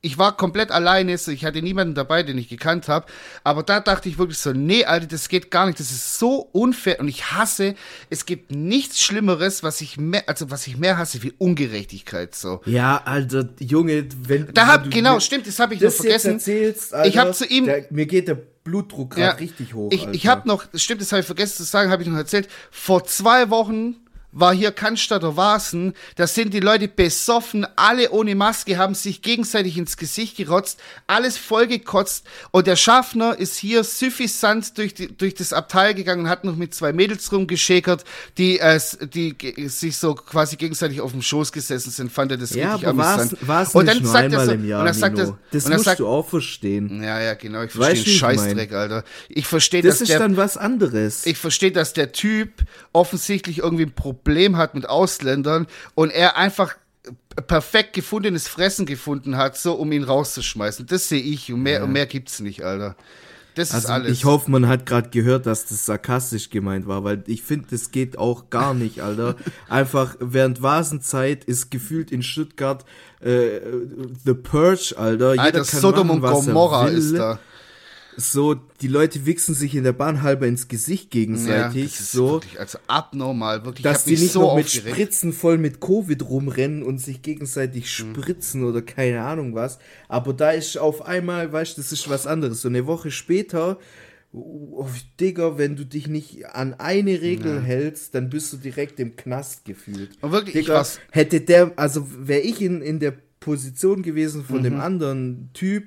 ich war komplett alleine, so ich hatte niemanden dabei, den ich gekannt habe. Aber da dachte ich wirklich so, nee, Alter, das geht gar nicht. Das ist so unfair und ich hasse. Es gibt nichts Schlimmeres, was ich mehr, also was ich mehr hasse wie Ungerechtigkeit. So. Ja, also Junge, wenn da hab genau, stimmt, das habe ich noch vergessen. Erzählst, Alter, ich habe zu ihm, der, mir geht der Blutdruck gerade ja, richtig hoch. Ich, ich habe noch, stimmt, das habe ich vergessen zu sagen, habe ich noch erzählt. Vor zwei Wochen war hier Cannstatter Wasen, da sind die Leute besoffen, alle ohne Maske, haben sich gegenseitig ins Gesicht gerotzt, alles vollgekotzt und der Schaffner ist hier suffisant durch, die, durch das Abteil gegangen und hat noch mit zwei Mädels rumgeschäkert, die, äh, die sich so quasi gegenseitig auf dem Schoß gesessen sind, fand er das ja, richtig amüsant. War's, war's und dann sagt er so, Jahr, und dann sagt er, das und musst sagt, du auch verstehen. Ja, ja, genau, ich verstehe den Scheißdreck, Alter. Ich verstehe, das dass ist der, dann was anderes. Ich verstehe, dass der Typ offensichtlich irgendwie ein Problem Problem hat mit Ausländern und er einfach perfekt gefundenes Fressen gefunden hat, so um ihn rauszuschmeißen. Das sehe ich und mehr, ja. und mehr gibt's nicht, Alter. Das also ist alles. Ich hoffe, man hat gerade gehört, dass das sarkastisch gemeint war, weil ich finde, das geht auch gar nicht, Alter. *laughs* Einfach während Vasenzeit ist gefühlt in Stuttgart äh, The Purge, Alter. Jeder Alter, Sodom machen, und Gomorra ist da. So, die Leute wichsen sich in der Bahn halber ins Gesicht gegenseitig. Ja, das ist so, wirklich also abnormal, wirklich. Dass die nicht so noch mit. Spritzen voll mit Covid rumrennen und sich gegenseitig spritzen mhm. oder keine Ahnung was. Aber da ist auf einmal, weißt du, das ist was anderes. So eine Woche später oh, Digga, wenn du dich nicht an eine Regel ja. hältst, dann bist du direkt im Knast gefühlt. Und wirklich, Digga, hätte der, also wäre ich in, in der Position gewesen von mhm. dem anderen Typ,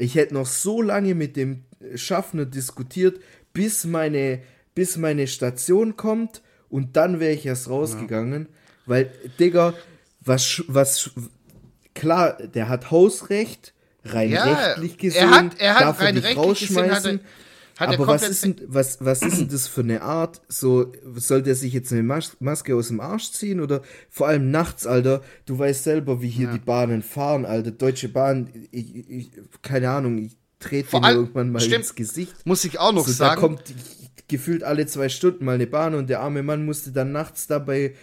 ich hätte noch so lange mit dem Schaffner diskutiert, bis meine, bis meine Station kommt und dann wäre ich erst rausgegangen. Ja. Weil, Digga, was, was, klar, der hat Hausrecht, rein ja, rechtlich gesehen, er hat, er hat darf rein er dich rausschmeißen. Aber was ist, denn, was, was ist denn das für eine Art? So, soll der sich jetzt eine Mas Maske aus dem Arsch ziehen oder vor allem nachts, Alter? Du weißt selber, wie hier ja. die Bahnen fahren, Alter. Deutsche Bahn, ich, ich, keine Ahnung, ich trete ihn irgendwann mal stimmt, ins Gesicht. Muss ich auch noch so, sagen. Da kommt gefühlt alle zwei Stunden mal eine Bahn und der arme Mann musste dann nachts dabei,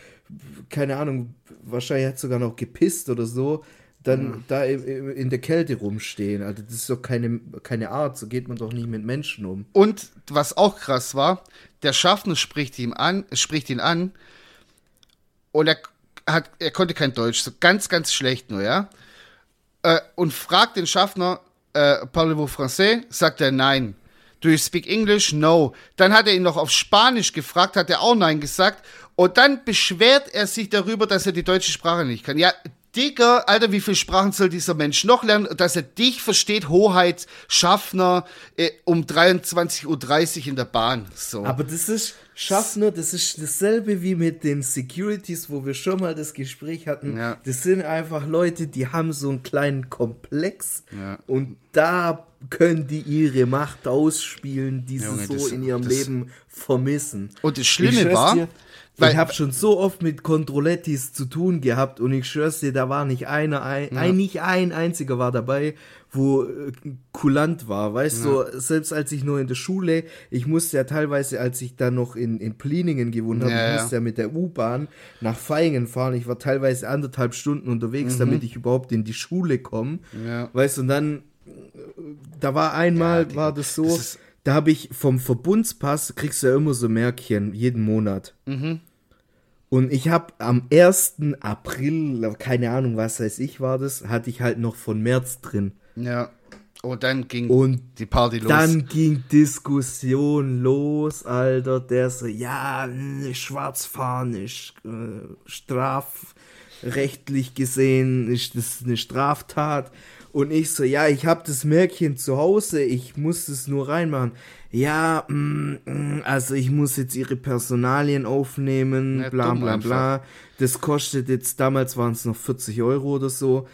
keine Ahnung, wahrscheinlich hat sogar noch gepisst oder so dann mhm. da in der Kälte rumstehen. Also das ist doch keine, keine Art, so geht man doch nicht mit Menschen um. Und was auch krass war, der Schaffner spricht ihn an, spricht ihn an und er hat, er konnte kein Deutsch, so ganz, ganz schlecht nur, ja. Äh, und fragt den Schaffner, äh, parlez-vous français? Sagt er nein. Do you speak English? No. Dann hat er ihn noch auf Spanisch gefragt, hat er auch nein gesagt. Und dann beschwert er sich darüber, dass er die deutsche Sprache nicht kann. Ja, Digga, Alter, wie viele Sprachen soll dieser Mensch noch lernen, dass er dich versteht, Hoheit, Schaffner, äh, um 23.30 Uhr in der Bahn. So. Aber das ist, Schaffner, das ist dasselbe wie mit den Securities, wo wir schon mal das Gespräch hatten. Ja. Das sind einfach Leute, die haben so einen kleinen Komplex ja. und da können die ihre Macht ausspielen, die Junge, sie so das, in ihrem das, Leben vermissen. Und das Schlimme war, dir, weil, ich habe schon so oft mit Kontrollettis zu tun gehabt und ich schwör's dir, da war nicht einer, ein, ja. nicht ein einziger war dabei, wo äh, kulant war, weißt du, ja. so, selbst als ich nur in der Schule, ich musste ja teilweise, als ich da noch in, in Pliningen gewohnt habe, ja, ich musste ja mit der U-Bahn nach Feigen fahren, ich war teilweise anderthalb Stunden unterwegs, mhm. damit ich überhaupt in die Schule komme, weißt du, und dann, äh, da war einmal, war das so, das da habe ich vom Verbundspass, kriegst du ja immer so Märkchen, jeden Monat. Mhm. Und ich habe am 1. April, keine Ahnung, was weiß ich war das, hatte ich halt noch von März drin. Ja. Und dann ging und die Party los. Dann ging Diskussion los, Alter. Der so, ja, Schwarzfahren ist äh, strafrechtlich gesehen, ist das eine Straftat. Und ich so, ja, ich habe das Märkchen zu Hause, ich muss es nur reinmachen ja, mm, mm, also ich muss jetzt ihre Personalien aufnehmen, ja, bla bla bla. Das kostet jetzt, damals waren es noch 40 Euro oder so.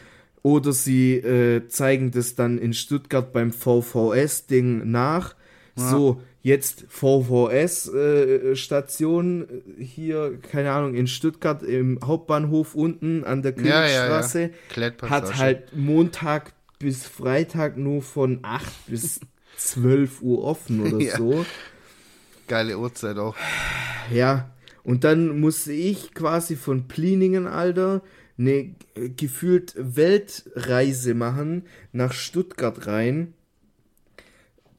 Oder sie äh, zeigen das dann in Stuttgart beim VVS-Ding nach. Ja. So, jetzt VVS-Station äh, hier, keine Ahnung, in Stuttgart im Hauptbahnhof unten an der Königstraße. Ja, ja, hat halt Montag bis Freitag nur von 8 bis *laughs* 12 Uhr offen oder ja. so. Geile Uhrzeit auch. Ja, und dann musste ich quasi von Pliningen, Alter, eine gefühlt Weltreise machen nach Stuttgart rein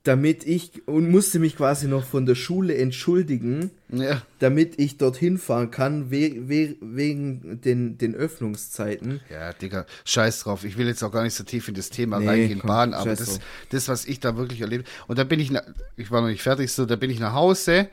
damit ich und musste mich quasi noch von der Schule entschuldigen, ja. damit ich dorthin fahren kann, we, we, wegen den, den Öffnungszeiten. Ja, Digga, scheiß drauf. Ich will jetzt auch gar nicht so tief in das Thema nee, reingehen, komm, Bahn, aber das, das, was ich da wirklich erlebt und da bin ich, ich war noch nicht fertig, so, da bin ich nach Hause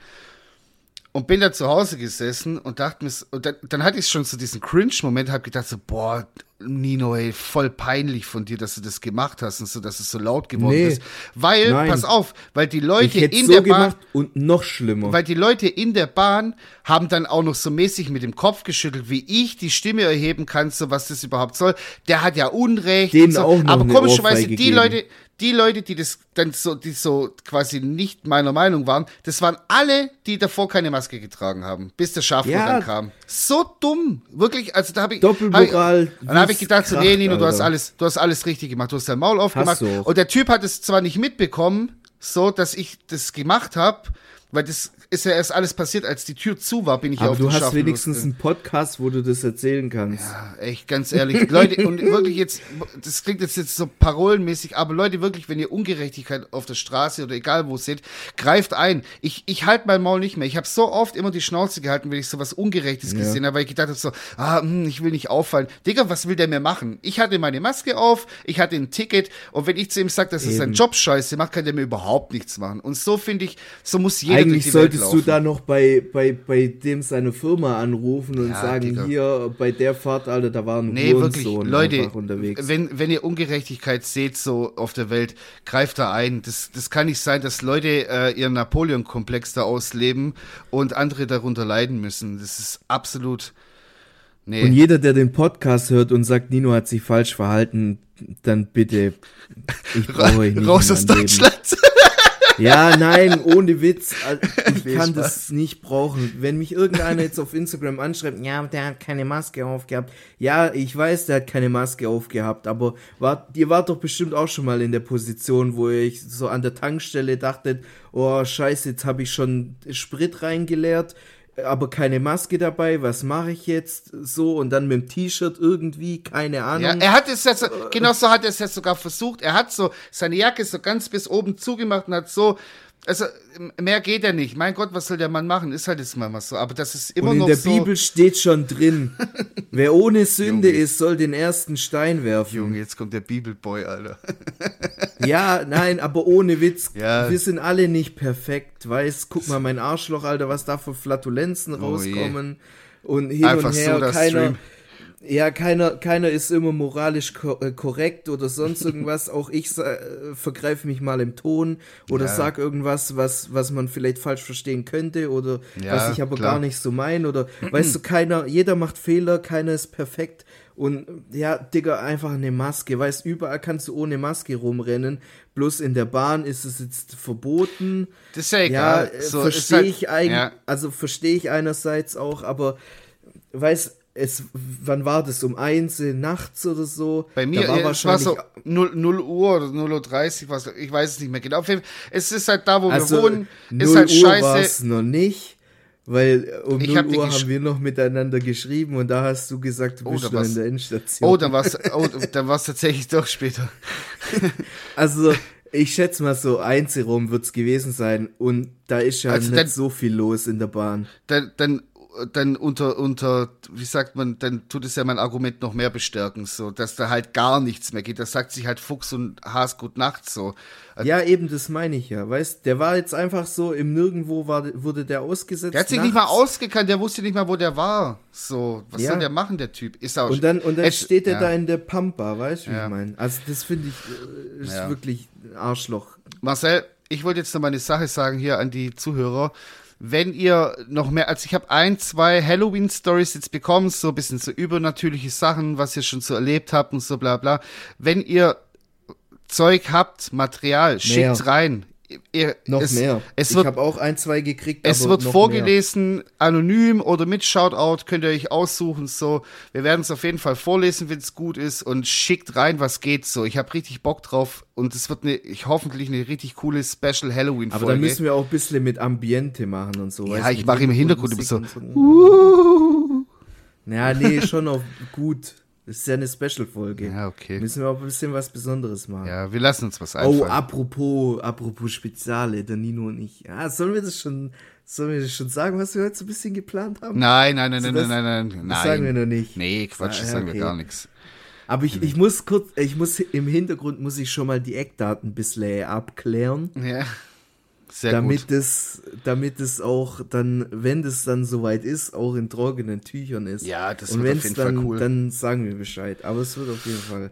und bin da zu Hause gesessen und dachte mir, und dann, dann hatte ich schon so diesen Cringe-Moment, habe gedacht so, boah, Nino, ey, voll peinlich von dir, dass du das gemacht hast und so, dass es so laut geworden nee, ist. Weil, nein. pass auf, weil die Leute in so der Bahn und noch schlimmer. Weil die Leute in der Bahn haben dann auch noch so mäßig mit dem Kopf geschüttelt, wie ich die Stimme erheben kann, so was das überhaupt soll. Der hat ja Unrecht. Den so. auch noch Aber komischerweise die Leute, die Leute, die das dann so, die so quasi nicht meiner Meinung waren, das waren alle, die davor keine Maske getragen haben, bis der Schaffner ja. dann kam. So dumm, wirklich. Also da habe ich, Doppelmoral. Hab ich, dann habe ich gedacht, so, nee, Nino, du hast alles, du hast alles richtig gemacht. Du hast dein Maul aufgemacht. Und der Typ hat es zwar nicht mitbekommen, so, dass ich das gemacht habe, weil das ist ja erst alles passiert, als die Tür zu war, bin ich Aber auf du hast wenigstens einen Podcast, wo du das erzählen kannst. Ja, echt, ganz ehrlich. Leute, und wirklich jetzt, das klingt jetzt, jetzt so parolenmäßig, aber Leute, wirklich, wenn ihr Ungerechtigkeit auf der Straße oder egal wo seht, greift ein. Ich, ich halte mein Maul nicht mehr. Ich habe so oft immer die Schnauze gehalten, wenn ich so was Ungerechtes ja. gesehen habe, weil ich gedacht habe so, ah, hm, ich will nicht auffallen. Digga, was will der mir machen? Ich hatte meine Maske auf, ich hatte ein Ticket und wenn ich zu ihm sage, dass es sein Job scheiße macht, kann der mir überhaupt nichts machen. Und so finde ich, so muss jeder Eigentlich durch die solltest Laufen. du da noch bei, bei, bei dem seine Firma anrufen und ja, sagen, Digga. hier, bei der Fahrt, Alter, da waren nee, wirklich, Leute, unterwegs. Wenn, wenn ihr Ungerechtigkeit seht so auf der Welt, greift da ein. Das, das kann nicht sein, dass Leute äh, ihren Napoleon-Komplex da ausleben und andere darunter leiden müssen. Das ist absolut Nee. Und jeder, der den Podcast hört und sagt, Nino hat sich falsch verhalten, dann bitte, ich brauche euch nicht Raus aus Deutschland. Ja, nein, ohne Witz. Also, *laughs* ich kann das nicht brauchen. Wenn mich irgendeiner jetzt auf Instagram anschreibt, ja, der hat keine Maske aufgehabt. Ja, ich weiß, der hat keine Maske aufgehabt, aber wart, ihr wart doch bestimmt auch schon mal in der Position, wo ihr so an der Tankstelle dachtet, oh scheiße, jetzt habe ich schon Sprit reingeleert aber keine Maske dabei, was mache ich jetzt so und dann mit dem T-Shirt irgendwie, keine Ahnung. Ja, er hat es jetzt, genau so hat er es jetzt sogar versucht. Er hat so seine Jacke so ganz bis oben zugemacht und hat so also mehr geht ja nicht. Mein Gott, was soll der Mann machen? Ist halt jetzt mal was so. Aber das ist immer Und in noch der so Bibel steht schon drin, *laughs* wer ohne Sünde Junge. ist, soll den ersten Stein werfen. Junge, jetzt kommt der Bibelboy, Alter. *laughs* ja, nein, aber ohne Witz. Ja. Wir sind alle nicht perfekt. Weißt, guck mal mein Arschloch, Alter, was da für Flatulenzen oh rauskommen. Je. Und hin Einfach und her, so keiner. Stream ja, keiner, keiner ist immer moralisch ko äh, korrekt oder sonst irgendwas. *laughs* Auch ich äh, vergreife mich mal im Ton oder ja. sag irgendwas, was, was man vielleicht falsch verstehen könnte oder ja, was ich aber klar. gar nicht so meine. Oder weißt du, *clears throat* keiner, jeder macht Fehler, keiner ist perfekt. Und ja, Digga, einfach eine Maske. Weißt überall kannst du ohne Maske rumrennen. Bloß in der Bahn ist es jetzt verboten. Das ist ja egal. Ja, so, verstehe halt, ich eigentlich, ja. also verstehe ich einerseits auch, aber weißt es, wann war das? Um eins nachts oder so? Bei mir da war es war so 0, 0 Uhr oder 0 Uhr 30, was, ich weiß es nicht mehr genau. Es ist halt da, wo also wir wohnen, ist halt Uhr scheiße. es noch nicht, weil um ich 0 hab Uhr haben wir noch miteinander geschrieben und da hast du gesagt, du oh, bist schon in der Endstation. Oh, dann war es oh, dann war's tatsächlich doch später. *laughs* also, ich schätze mal so eins herum wird es gewesen sein und da ist ja also nicht dann, so viel los in der Bahn. Dann, dann dann unter, unter, wie sagt man, dann tut es ja mein Argument noch mehr bestärken, so, dass da halt gar nichts mehr geht. Das sagt sich halt Fuchs und Haas gut Nacht so. Ja, eben, das meine ich ja. Weißt, der war jetzt einfach so im Nirgendwo war, wurde der ausgesetzt. Der hat sich nachts. nicht mal ausgekannt, der wusste nicht mal, wo der war. So, was ja. soll der machen, der Typ? Ist auch und dann, und dann steht er ja. da in der Pampa, weißt du, wie ja. ich meine? Also, das finde ich, äh, ist wirklich Arschloch. Marcel, ich wollte jetzt noch mal eine Sache sagen hier an die Zuhörer wenn ihr noch mehr, also ich habe ein, zwei Halloween-Stories jetzt bekommen, so ein bisschen so übernatürliche Sachen, was ihr schon so erlebt habt und so bla bla. Wenn ihr Zeug habt, Material, schickt rein noch es, mehr. Es wird, ich habe auch ein, zwei gekriegt. Es wird vorgelesen, mehr. anonym oder mit Shoutout, könnt ihr euch aussuchen. So, wir werden es auf jeden Fall vorlesen, wenn es gut ist und schickt rein, was geht. So, ich habe richtig Bock drauf und es wird eine, ich hoffentlich eine richtig coole Special Halloween Folge. Aber dann müssen wir auch ein bisschen mit Ambiente machen und so. Ja, ich mache im Hintergrund immer so. so. Uh. Ja, nee, schon auch gut. Das ist ja eine Special-Folge. Ja, okay. Müssen wir auch ein bisschen was Besonderes machen. Ja, wir lassen uns was einfallen. Oh, apropos, apropos Speziale, der Nino und ich. Ja, sollen wir das schon, sollen wir das schon sagen, was wir heute so ein bisschen geplant haben? Nein, nein, nein, nein, nein, nein, nein. Das sagen wir noch nicht. Nee, Quatsch, das ah, sagen okay. wir gar nichts. Aber ich, ich muss kurz, ich muss, im Hintergrund muss ich schon mal die Eckdaten ein bisschen abklären. Ja. Sehr damit gut. es, damit es auch dann, wenn es dann soweit ist, auch in trockenen Tüchern ist. Ja, das Und wird auf jeden dann, Fall cool. Dann sagen wir Bescheid. Aber es wird auf jeden Fall,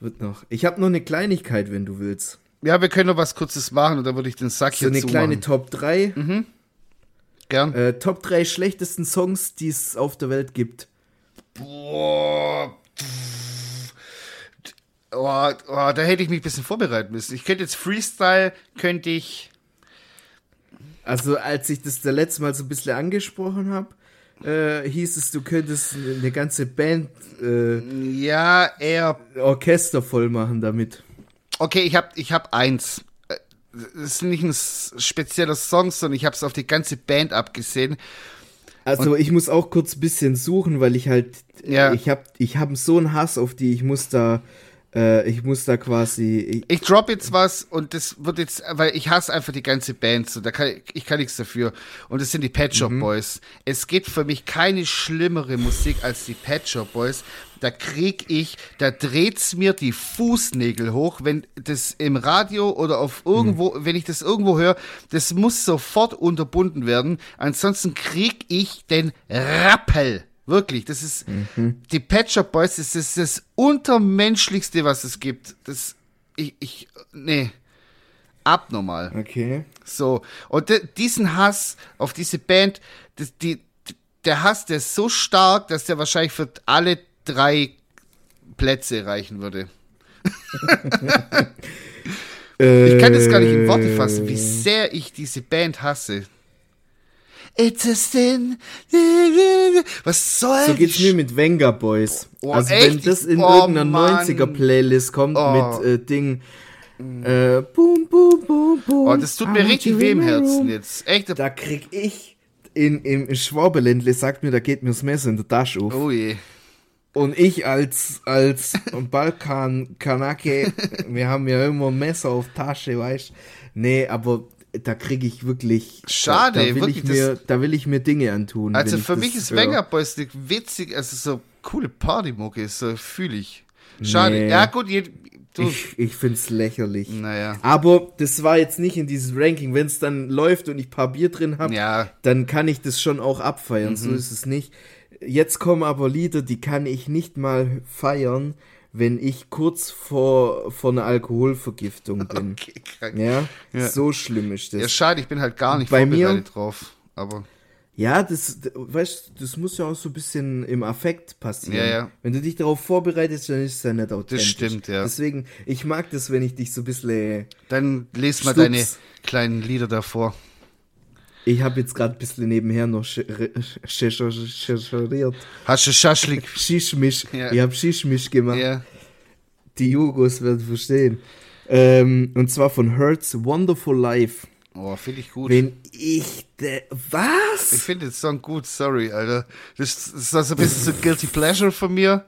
wird noch. Ich habe noch eine Kleinigkeit, wenn du willst. Ja, wir können noch was Kurzes machen und dann würde ich den Sack so hier So eine kleine Top 3. Mhm. Gern. Äh, Top 3 schlechtesten Songs, die es auf der Welt gibt. Boah. Oh, oh, da hätte ich mich ein bisschen vorbereiten müssen. Ich könnte jetzt Freestyle, könnte ich also als ich das der letzte Mal so ein bisschen angesprochen habe, äh, hieß es, du könntest eine ganze Band äh, ja eher Orchester voll machen damit. Okay, ich habe ich hab eins. Äh, das ist nicht ein spezieller Song, sondern ich habe es auf die ganze Band abgesehen. Also und ich muss auch kurz ein bisschen suchen, weil ich halt, ja. ich habe ich hab so einen Hass auf die, ich muss da äh, ich muss da quasi. Ich, ich drop jetzt was und das wird jetzt, weil ich hasse einfach die ganze Band, so, da kann, ich kann nichts dafür. Und das sind die Pet Shop mhm. Boys. Es gibt für mich keine schlimmere Musik als die Pet Shop Boys. Da krieg ich, da dreht's mir die Fußnägel hoch, wenn das im Radio oder auf irgendwo, mhm. wenn ich das irgendwo höre, das muss sofort unterbunden werden. Ansonsten krieg ich den Rappel. Wirklich, das ist mhm. die Pet Shop Boys, das ist das untermenschlichste, was es gibt. Das ich ich nee, abnormal. Okay. So und de, diesen Hass auf diese Band, das, die der Hass, der ist so stark, dass der wahrscheinlich für alle drei Plätze reichen würde. *laughs* ich kann das gar nicht in Worte fassen, wie äh. sehr ich diese Band hasse. It's a sin. Was soll So geht's mir mit Venga Boys. Oh, also echt? wenn das in oh, irgendeiner 90er Playlist kommt oh. mit äh, Ding. Äh, boom, boom, boom, boom. Oh, das tut mir richtig weh im Herzen jetzt. Echt. Da krieg ich in, im Schwabeländle sagt mir, da geht mir das Messer in der Tasche auf. Oh je. Und ich als, als *laughs* Balkan-Kanake, wir haben ja immer ein Messer auf Tasche, weißt Nee, aber da kriege ich wirklich. Schade, da, da will wirklich. Ich mir, da will ich mir Dinge antun. Also für mich ist Wenger Boys witzig, also so coole Partymucke, so fühle ich. Schade. Nee. Ja, gut, je, ich, ich finde es lächerlich. Naja. Aber das war jetzt nicht in dieses Ranking. Wenn es dann läuft und ich ein paar Bier drin habe, ja. dann kann ich das schon auch abfeiern. Mhm. So ist es nicht. Jetzt kommen aber Lieder, die kann ich nicht mal feiern, wenn ich kurz vor, vor einer Alkoholvergiftung *laughs* bin. Okay, krank. Ja? ja? so schlimm ist das. Ja, schade, ich bin halt gar nicht Bei vorbereitet mir, drauf. Aber ja, das, weißt das muss ja auch so ein bisschen im Affekt passieren. Ja, ja. Wenn du dich darauf vorbereitest, dann ist es ja nicht authentisch. Das stimmt, ja. Deswegen, ich mag das, wenn ich dich so ein bisschen. Dann lest mal deine kleinen Lieder davor. Ich habe jetzt gerade ein bisschen nebenher noch recherchiert. Hast du Schaschlik? *laughs* Schischmisch. Ja. Ich habe Schischmisch gemacht. Ja. Die Jugos werden verstehen. Ähm, und zwar von Hertz Wonderful Life. Oh, finde ich gut. Wenn ich de Was? Ich finde den Song gut, sorry, Alter. Das, das ist also ein bisschen so Guilty Pleasure von mir.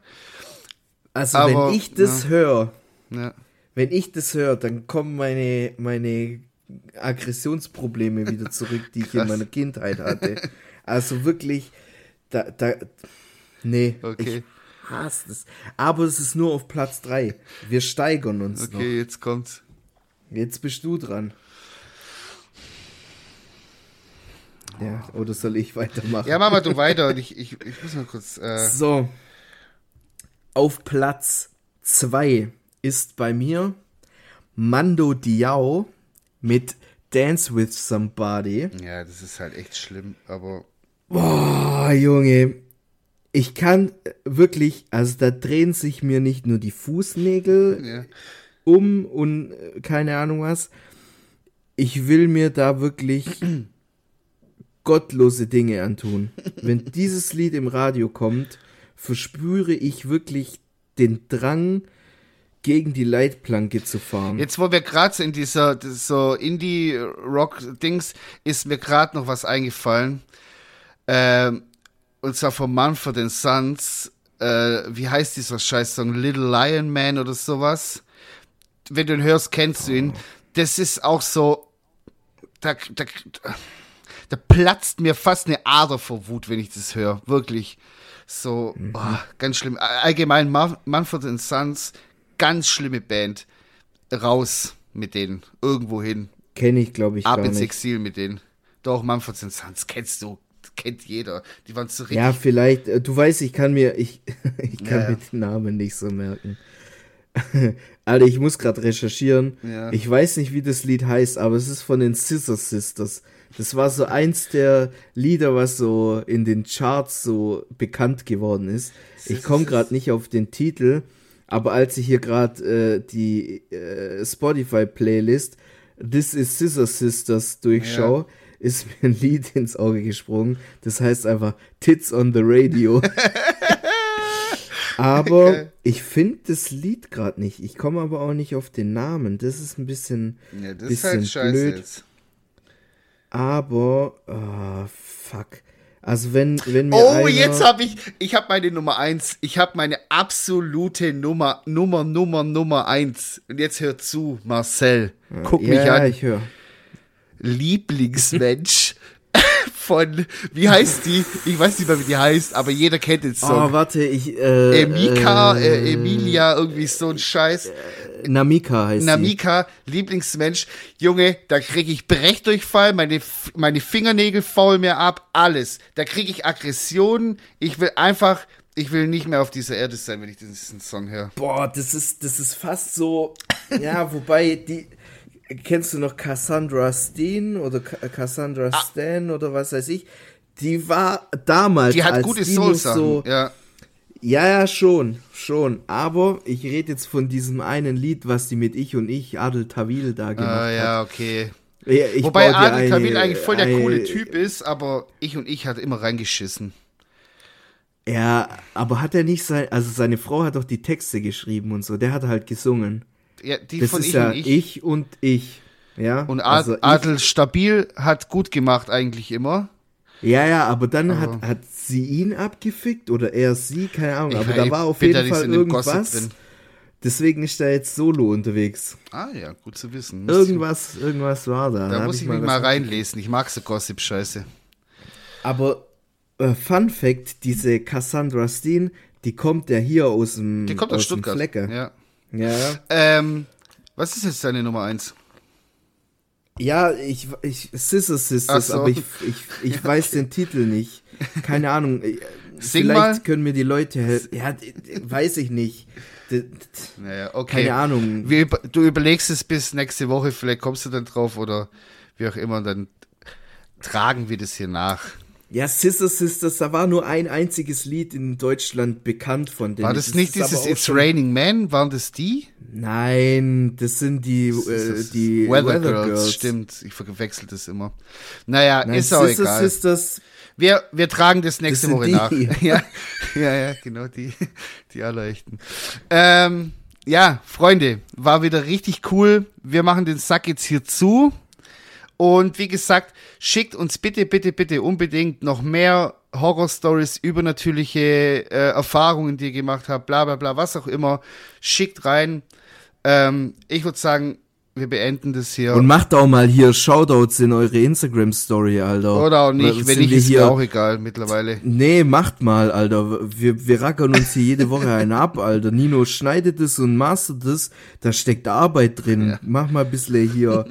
Also, Aber, wenn ich das ja. höre, ja. wenn ich das höre, dann kommen meine, meine Aggressionsprobleme wieder *laughs* zurück, die ich in meiner Kindheit hatte. Also wirklich, da, da, nee, okay. ich hasse es. Aber es ist nur auf Platz 3. Wir steigern uns Okay, noch. jetzt kommt's. Jetzt bist du dran. Ja, oder soll ich weitermachen? Ja, mach mal du weiter. ich, ich, ich muss mal kurz. Äh so. Auf Platz 2 ist bei mir Mando Diao mit Dance with Somebody. Ja, das ist halt echt schlimm, aber. Boah, Junge. Ich kann wirklich, also da drehen sich mir nicht nur die Fußnägel ja. um und äh, keine Ahnung was. Ich will mir da wirklich *clears throat* gottlose Dinge antun. Wenn dieses Lied im Radio kommt, verspüre ich wirklich den Drang, gegen die Leitplanke zu fahren. Jetzt, wo wir gerade in dieser so Indie-Rock-Dings, ist mir gerade noch was eingefallen. Ähm, und zwar von Manfred Sons. Äh, wie heißt dieser Scheiß-Song? Little Lion Man oder sowas. Wenn du ihn hörst, kennst du ihn. Das ist auch so. Da, da, da platzt mir fast eine Ader vor Wut, wenn ich das höre. Wirklich. So, mhm. oh, ganz schlimm. Allgemein, Manfred Sons ganz schlimme Band. Raus mit denen. Irgendwo hin. Kenne ich, glaube ich, Ab ins Exil mit denen. Doch, Mumford Sons kennst du. Kennt jeder. Die waren so richtig. Ja, vielleicht. Äh, du weißt, ich kann mir. Ich, *laughs* ich kann ja. mir den Namen nicht so merken. *laughs* Alter, ich muss gerade recherchieren. Ja. Ich weiß nicht, wie das Lied heißt, aber es ist von den Scissor Sisters. Das war so eins der Lieder, was so in den Charts so bekannt geworden ist. Ich komme gerade nicht auf den Titel. Aber als ich hier gerade äh, die äh, Spotify-Playlist This is Scissor Sisters durchschaue, ja. ist mir ein Lied *laughs* ins Auge gesprungen. Das heißt einfach Tits on the Radio. *laughs* Aber ich finde das Lied gerade nicht. Ich komme aber auch nicht auf den Namen. Das ist ein bisschen, ja, das bisschen ist halt blöd. Jetzt. Aber, oh, fuck. Also wenn, wenn mir Oh, jetzt habe ich, ich habe meine Nummer eins. Ich habe meine absolute Nummer, Nummer, Nummer, Nummer eins. Und jetzt hör zu, Marcel. Guck ja, mich an. Ja, ich höre. Lieblingsmensch *laughs* von, wie heißt die? Ich weiß nicht mehr, wie die heißt, aber jeder kennt den Song. Oh, warte, ich, äh, Emika, äh, äh, Emilia, irgendwie so ein Scheiß. Namika heißt Namika, sie. Lieblingsmensch. Junge, da kriege ich Brechdurchfall, meine, meine Fingernägel faulen mir ab, alles. Da kriege ich Aggressionen. Ich will einfach, ich will nicht mehr auf dieser Erde sein, wenn ich diesen Song höre. Boah, das ist, das ist fast so, ja, wobei die, kennst du noch Cassandra Steen oder Cassandra ah. Stan oder was weiß ich? Die war damals. Die hat gute Soul so, ja. Ja, ja, schon, schon. Aber ich rede jetzt von diesem einen Lied, was die mit Ich und Ich, Adel Tawil, da gemacht ah, ja, hat. okay. Ja, Wobei Adel Tawil eigentlich voll der eine, coole Typ ist, aber Ich und Ich hat immer reingeschissen. Ja, aber hat er nicht sein, also seine Frau hat doch die Texte geschrieben und so, der hat halt gesungen. Ja, die das von ist ich ja und ich. ich und ich. Ja, und Ad also Adel ich, Stabil hat gut gemacht eigentlich immer. Ja, ja, aber dann aber hat, hat sie ihn abgefickt oder er sie, keine Ahnung. aber da war auf jeden Fall irgendwas. Deswegen ist er jetzt solo unterwegs. Ah ja, gut zu wissen. Irgendwas, irgendwas war da. Da, da muss ich, ich mich mal reinlesen. Ich mag so Gossip-Scheiße. Aber äh, Fun Fact: Diese Cassandra Steen, die kommt ja hier aus dem, die kommt aus, aus Stuttgart. Flecke. Ja. Ja. Ähm, was ist jetzt deine Nummer 1? Ja, ich, ich, Sister Sisters, so. aber ich, ich, ich *laughs* weiß den Titel nicht. Keine Ahnung. Äh, Sing Vielleicht mal. können mir die Leute helfen. Ja, weiß ich nicht. Naja, okay. Keine Ahnung. du überlegst es bis nächste Woche, vielleicht kommst du dann drauf oder wie auch immer, dann tragen wir das hier nach. Ja, Sister Sisters, da war nur ein einziges Lied in Deutschland bekannt von denen. War das, das nicht dieses It's Raining Men? Waren das die? Nein, das sind die, das äh, die Weather, Weather Girls. Girls. Stimmt, ich verwechsel das immer. Naja, Nein, ist auch Sister egal. Sisters, wir, wir tragen das nächste das Woche nach. *laughs* ja, ja, ja, genau, die, die allerlechten. Ähm, ja, Freunde, war wieder richtig cool. Wir machen den Sack jetzt hier zu. Und wie gesagt, schickt uns bitte, bitte, bitte unbedingt noch mehr Horror-Stories, übernatürliche äh, Erfahrungen, die ihr gemacht habt, bla bla bla, was auch immer. Schickt rein. Ähm, ich würde sagen, wir beenden das hier. Und macht auch mal hier Shoutouts in eure Instagram-Story, Alter. Oder auch nicht, wenn nicht, ist hier... mir auch egal mittlerweile. Nee, macht mal, Alter. Wir, wir rackern uns hier jede Woche einen ab, Alter. Nino schneidet es und mastert es. Da steckt Arbeit drin. Ja. Mach mal ein bisschen hier.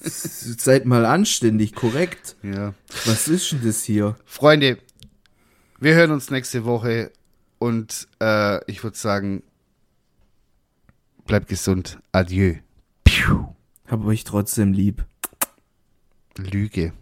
Seid mal anständig, korrekt. Ja. Was ist denn das hier? Freunde, wir hören uns nächste Woche und äh, ich würde sagen, bleibt gesund. Adieu. Hab euch trotzdem lieb. Lüge.